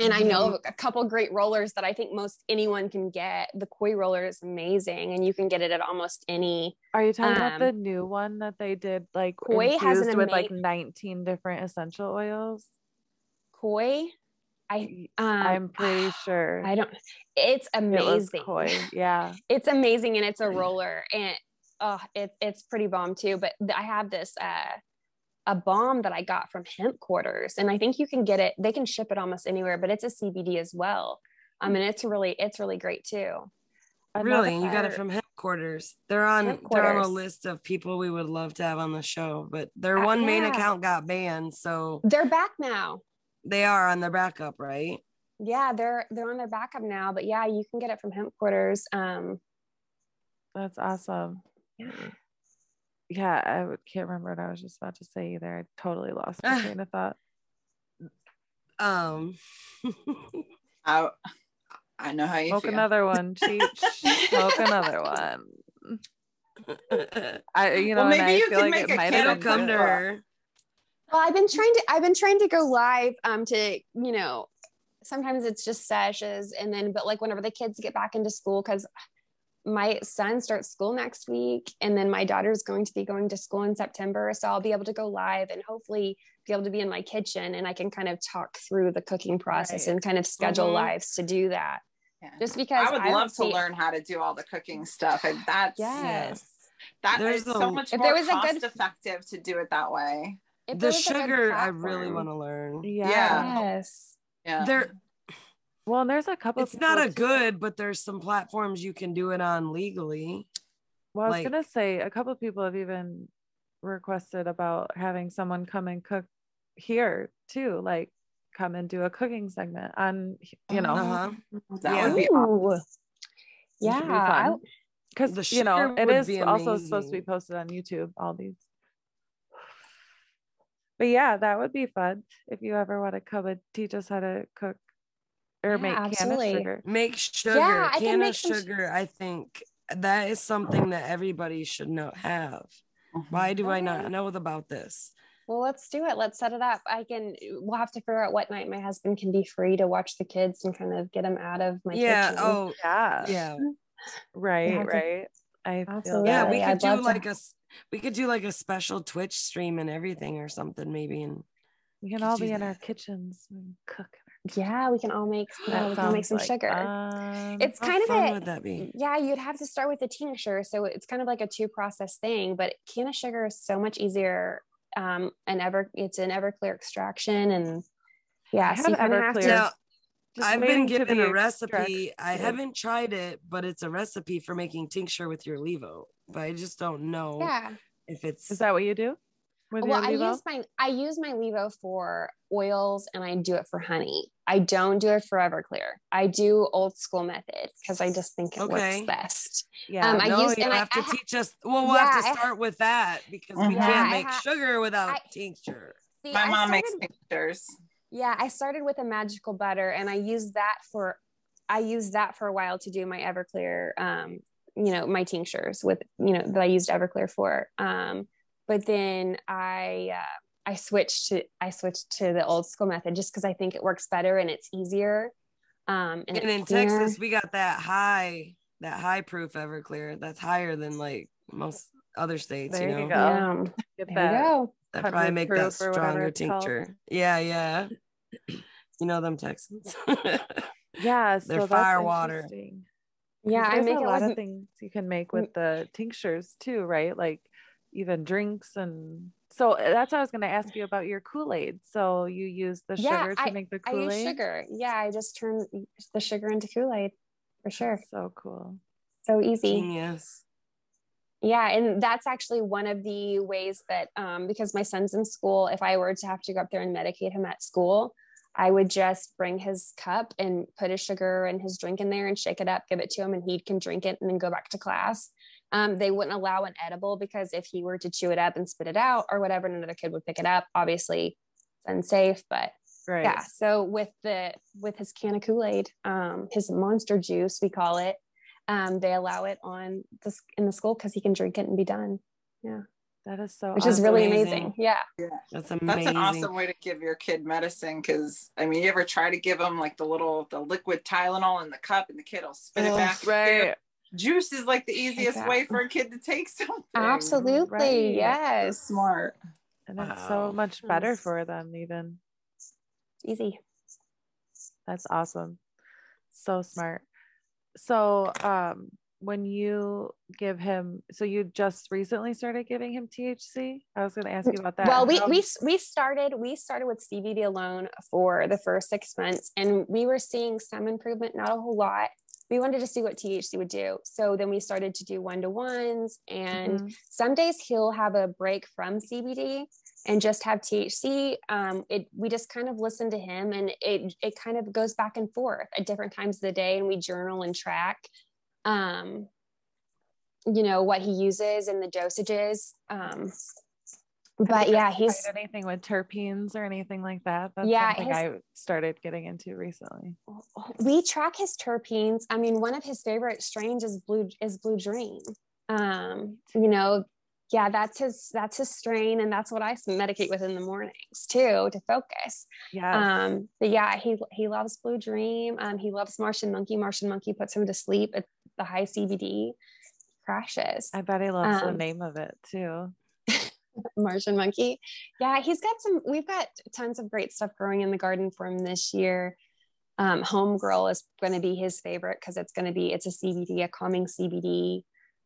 and I know Mm-hmm. a couple great rollers that I think most anyone can get. The koi roller is amazing, and you can get it at almost any. Are you talking about um, the new one that they did like Koi has an with like 19 different essential oils? Koi, I um, I'm pretty sure I don't. It's amazing. it koi. Yeah. It's amazing, and it's a roller, and oh, it's it's pretty bomb too. But I have this uh, a bomb that I got from Hemp Quarters, and I think you can get it. They can ship it almost anywhere, but it's a CBD as well. Um, mean, it's really it's really great too. Really? You got it from headquarters. They're on Hemp they're on a list of people we would love to have on the show, but their one main account got banned, so They're back now. they are on their backup, right? Yeah, they're they're on their backup now. But yeah, you can get it from Hemp Quarters. Um, That's awesome. yeah. Yeah, I can't remember what I was just about to say either. I totally lost my train of thought. Um I, I know how you Smoke feel another one, Cheech. Smoke another one. I, you know, Well, and maybe I you feel can like make it a might it'll have come to good. her. Well, I've been trying to I've been trying to go live um to, you know, sometimes it's just sessions and then but like whenever the kids get back into school cuz my son starts school next week and then my daughter's going to be going to school in September so I'll be able to go live and hopefully be able to be in my kitchen and I can kind of talk through the cooking process Right. and kind of schedule Mhm. lives to do that. Yeah. Just because I would don't love to see- learn how to do all the cooking stuff. And that's Yes. that There's is so a- much If more there was a cost good- effective to do it that way. The there was a good sugar I really want to learn. Yeah. Yeah. Yes. Yeah. There Well, and there's a couple. it's not a good, but there's some platforms you can do it on legally. Well, I was like- gonna say a couple of people have even requested about having someone come and cook here too, like come and do a cooking segment on, you know, Uh-huh. that Yeah. would be awesome. Yeah. would be I- fun. because The you know sugar it would is be also supposed to be posted on YouTube. All these, but yeah, that would be fun if you ever want to come and teach us how to cook or Yeah, make absolutely. canna sugar. Make sugar, I can can of make some sh- sugar. I think that is something that everybody should know have. Mm-hmm. Why do I not know about this? Well, let's do it. Let's set it up. I can. We'll have to figure out what night my husband can be free to watch the kids and kind of get them out of my yeah. kitchen. Oh, Yeah, yeah. right, have to- right. I feel Yeah. We could I'd do love to- like a s- We could do like a special Twitch stream and everything or something, maybe. And We can all do be in our kitchens and cook. Yeah, we can all make yeah, we can make some like sugar. fun. it's kind of fun a would that be? yeah, you'd have to start with the tincture. So it's kind of like a two process thing, but canna sugar is so much easier. Um, and ever it's an Everclear extraction and yeah, I so have kind of Everclear. to Now, I've been given be a recipe. I extracted. haven't tried it, but it's a recipe for making tincture with your levo. But I just don't know yeah. if it's Is that what you do? With Well, your I use my I use my Levo for oils and I do it for honey. I don't do it for Everclear. I do old school method because I just think it Okay. works best. yeah. um, I no, use- you and I- have to I ha- teach us. Well, we'll have to I- start with that because we Mhm. Yeah, can't make ha- sugar without I- tincture. See, My I mom makes tinctures. Yeah, I started with a magical butter and I used that for I used that for a while to do my Everclear um you know my tinctures with you know that I used Everclear for um but then I uh, I switched to I switched to the old school method just cuz I think it works better and it's easier um and, And in cleaner. Texas, we got that high, that high proof Everclear. That's higher than like most other states. There you know, you go. yeah, Get there that. you go that probably 100 make that proof or whatever stronger it's called. tincture. Yeah, yeah. You know them Texans. Yeah, They're so fire water. yeah I There's make a lot of things you can make with the tinctures too, right? Like even drinks and so uh, that's what I was going to ask you about your Kool-Aid. So you use the Yeah, sugar to make the Kool-Aid. I use sugar yeah I just turn the sugar into Kool-Aid for sure So cool. so easy Genius. Yeah, and that's actually one of the ways that um, because my son's in school, if I were to have to go up there and medicate him at school, I would just bring his cup and put his sugar and his drink in there and shake it up, give it to him, and he can drink it and then go back to class. Um, they wouldn't allow an edible because if he were to chew it up and spit it out or whatever, another kid would pick it up. Obviously, it's unsafe, but Right. yeah. So with the with his canna Kool Aid, um, his Monster Juice, we call it, um, they allow it on this in the school because he can drink it and be done, Yeah. That is so which is really amazing. amazing. Yeah. That's amazing. That's an awesome way to give your kid medicine because I mean, you ever try to give them like the little the liquid Tylenol in the cup and the kid will spit it Oh, back. Right. Juice is like the easiest that. way for a kid to take something. Absolutely. Right. Yes. Smart. And it's so much better Yes. for them even. Easy. That's awesome. So smart. So um when you give him so you just recently started giving him THC? I was going to ask you about that. Well, we we we started we started with CBD alone for the first six months, and we were seeing some improvement, not a whole lot. We wanted to see what THC would do, so then we started to do one to ones, and Mhm. some days he'll have a break from CBD and just have THC. Um, it we just kind of listen to him, and it it kind of goes back and forth at different times of the day, and we journal and track. Um, you know what he uses and the dosages. Um, but yeah, he's anything with terpenes or anything like that. That's Yeah, something his- I started getting into recently. we track his terpenes. I mean, one of his favorite strains is blue is Blue Dream. Um, you know, yeah, that's his that's his strain, and that's what I medicate with in the mornings too to focus. yeah Um, but yeah, he he loves Blue Dream. Um, he loves Martian Monkey. Martian Monkey puts him to sleep at the high CBD. Crashes. I bet he loves the um, name of it too. Martian monkey. Yeah, he's got some. We've got tons of great stuff growing in the garden for him this year. Um, Home Girl is going to be his favorite because it's going to be it's a CBD, a calming CBD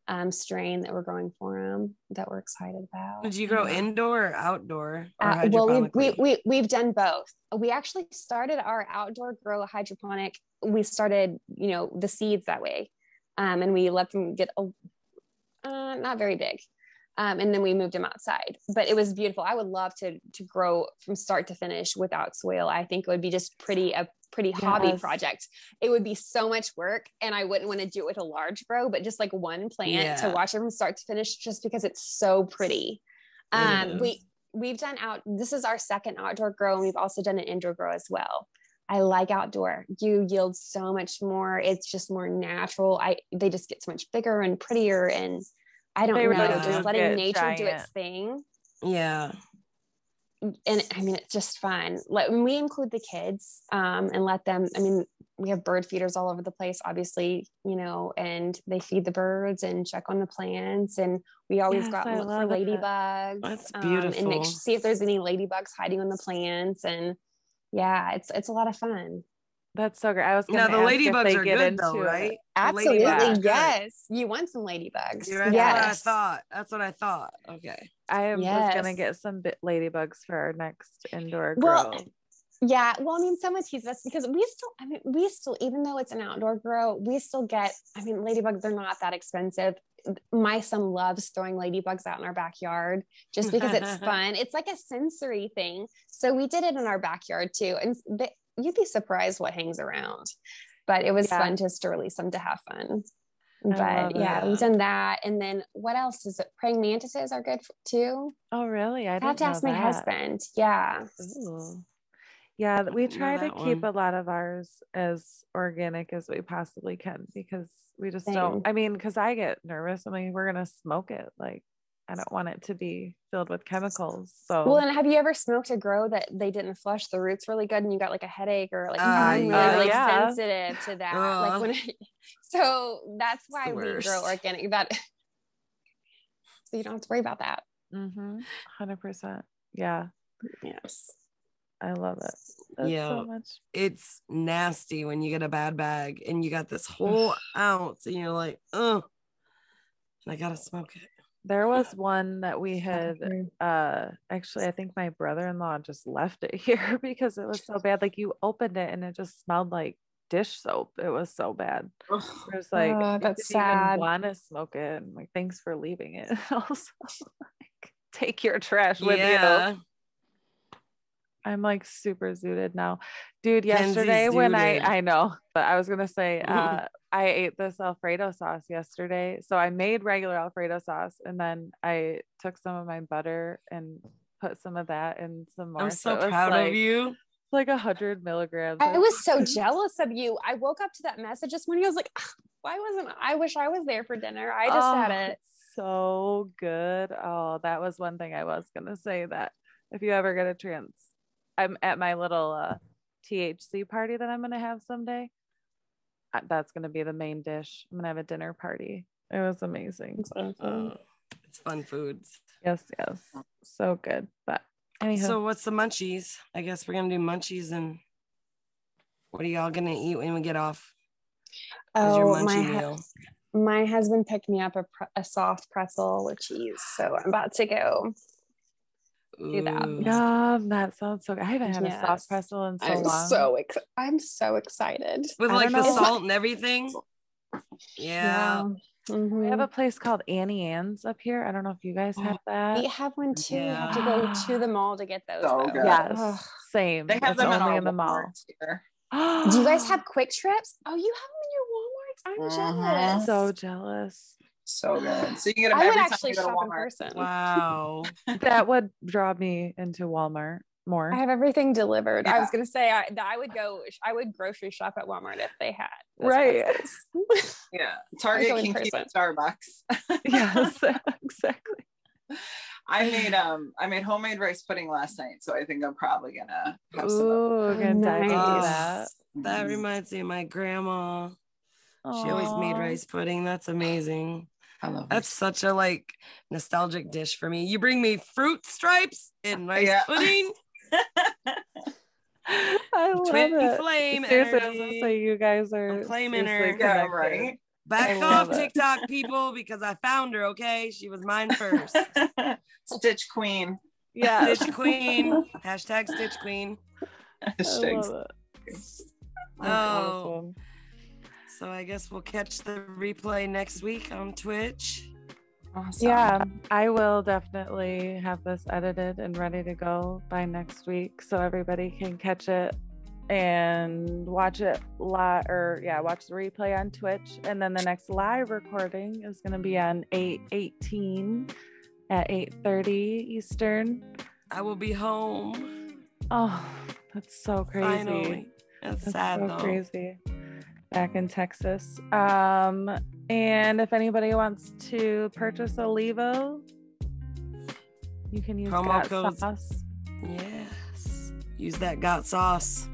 um, strain that we're growing for him that we're excited about. Did you grow indoor or outdoor? Or Uh, well, we, we, we, we've done both. We actually started our outdoor grow hydroponic. We started, you know, the seeds that way. Um, and we let them get, a, uh, not very big. Um, and then we moved them outside, but it was beautiful. I would love to, to grow from start to finish without soil. I think it would be just pretty, a pretty hobby project. It would be so much work and I wouldn't want to do it with a large grow, but just like one plant to watch it from start to finish, just because it's so pretty. Um, we, we've done out this is our second outdoor grow and we've also done an indoor grow as well i like outdoor you yield so much more it's just more natural i they just get so much bigger and prettier and i don't They know really just do letting get nature do its thing yeah. and I mean, it's just fun. Like when we include the kids um, and let them, I mean, we have bird feeders all over the place, obviously, you know, and they feed the birds and check on the plants. And we always Yes, go out I and look for love it. ladybugs. That's um, and make, see if there's any ladybugs hiding on the plants. And yeah, it's it's a lot of fun. That's so great. I was Now gonna the ladybugs are get good into though, it. right? Absolutely. ladybugs are good. Yes. You want some ladybugs. You're right, That's what I thought. That's what I thought. Okay. I am just gonna get some bit ladybugs for our next indoor grow. Well. Yeah, well, I mean, someone teases us because we still, I mean, we still, even though it's an outdoor grow, we still get, I mean, ladybugs, they're not that expensive. My son loves throwing ladybugs out in our backyard just because it's fun. It's like a sensory thing. So we did it in our backyard too. And they, you'd be surprised what hangs around. But it was Yeah. fun just to release them to have fun. But yeah, we've done that. And then what else is it? Praying mantises are good for, too. Oh, really? I I have to ask my that. husband. Yeah. Ooh. Yeah, we try to keep one. a lot of ours as organic as we possibly can because we just Same. don't. I mean, because I get nervous. I mean, we're gonna smoke it. Like, I don't want it to be filled with chemicals. So, Well, and have you ever smoked a grow that they didn't flush the roots really good and you got like a headache or like I'm really, yeah. really Yeah. sensitive to that? Ugh. Like when so that's why we grow worst. organic. That so you don't have to worry about that. mm-hmm, hundred percent. Yeah, Yes. I love it. That's Yeah. so much. It's nasty when you get a bad bag and you got this whole ounce and you're like, oh, I gotta smoke it. There was one that we had. uh actually i think my brother-in-law just left it here because it was so bad like you opened it and it just smelled like dish soap it was so bad it was like Oh, I that's sad. want to smoke it like thanks for leaving it also like take your trash with yeah. you i'm like super zooted now dude Kenzie's yesterday when i zooted. i know but i was gonna say uh i ate this alfredo sauce yesterday so i made regular alfredo sauce and then i took some of my butter and put some of that in some more I'm so it was proud like, of you. like a hundred milligrams I was so jealous of you. I woke up to that message this morning. I was like, "Ah, why wasn't I wish I was there for dinner? I just had Oh, it. So good. Oh, that was one thing I was gonna say that if you ever get a chance, I'm at my little uh, THC party that I'm gonna have someday. uh, That's gonna be the main dish. I'm gonna have a dinner party. It was amazing. Uh, it's fun foods. Yes, yes, so good. But anyhow, So what's the munchies? I guess we're gonna do munchies and what are y'all gonna eat when we get off? As your Oh, my, hu- meal. my husband picked me up a, pre- a soft pretzel with cheese. So I'm about to go. Do that. Yum, that sounds so good. I haven't had a Yes. soft pretzel in so I'm long. so ex- I'm so excited. With I like the salt and everything. Yeah. we Mhm. have a place called Auntie Anne's up here. I don't know if you guys have that. We have one too. You have to go to the mall to get those. So though. Yes, Ugh. same. They have it's them only in the mall. Do you guys have QuikTrips? Oh, you have them in your Walmarts. I'm Mhm. jealous. so jealous? So good. So you can get them I would every time actually you go to shop in Walmart. person. Wow. that would draw me into Walmart more. I have everything delivered. I Yeah. was gonna say I, that I would go. I would grocery shop at Walmart if they had. those Right. pretzels. Yeah. Target go in can keep person. Starbucks. yes, exactly. I made um I made homemade rice pudding last night, so I think I'm probably gonna have some. of Ooh, gonna dive into Nice. that. That reminds me of my grandma. She always made Aw. rice pudding. That's amazing. I love That's such a like nostalgic dish for me. You bring me fruit stripes and rice Yeah. pudding, I love twin it. flame Seriously, I was energy. say you guys are I'm claiming her. Yeah, right. Back off it. TikTok people because I found her. Okay, she was mine first. Stitch Queen. Yeah, Stitch Queen. Hashtag Stitch Queen. I Hashtags. love it. Oh. Awesome. So I guess we'll catch the replay next week on Twitch. Awesome. Yeah, I will definitely have this edited and ready to go by next week so everybody can catch it and watch it live or yeah, watch the replay on Twitch. And then the next live recording is gonna be on 8 18 at 8 30 Eastern. I will be home. Oh, that's so crazy. Finally. That's, That's sad so though. crazy. Back in Texas. Um, and if anybody wants to purchase a Levo, you can use Promo Got code- Sauce. Yes. Use that got sauce.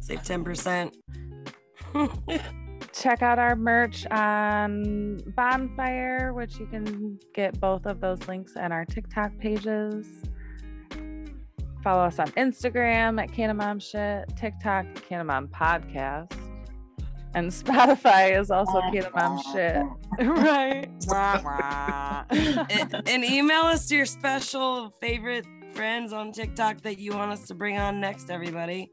Save 10%. check out our merch on Bonfire, which you can get both of those links in our TikTok pages. Follow us on Instagram at CannaMom Shit, TikTok, CannaMom Podcast. And Spotify is also CannaMom Shit. right. and, and email us your special favorite friends on TikTok that you want us to bring on next, everybody.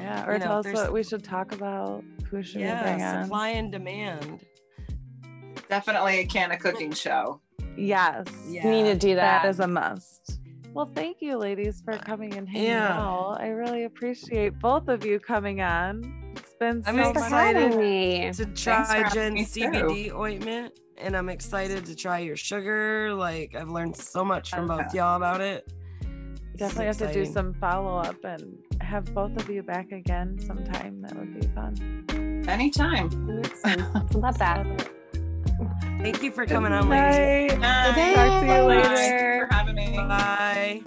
Yeah, or You know, tell us there's- what we should talk about. Who should we bring Yeah, on? supply and demand. Definitely a canna cooking show. Yes. Yeah. Need to do that. That is a must. Well, thank you, ladies, for coming and hanging Yeah. out. I really appreciate both of you coming on. It's been I'm so Thanks excited. me. to try having Jen me too. CBD ointment, and I'm excited to try your sugar. Like I've learned so much from both y'all about it. Definitely have to do some follow up and have both of you back again sometime. That would be fun. Anytime. Love that. Thank you for coming on, ladies. Night. Night. Talk to you Bye. later. Thank you for having me. Bye.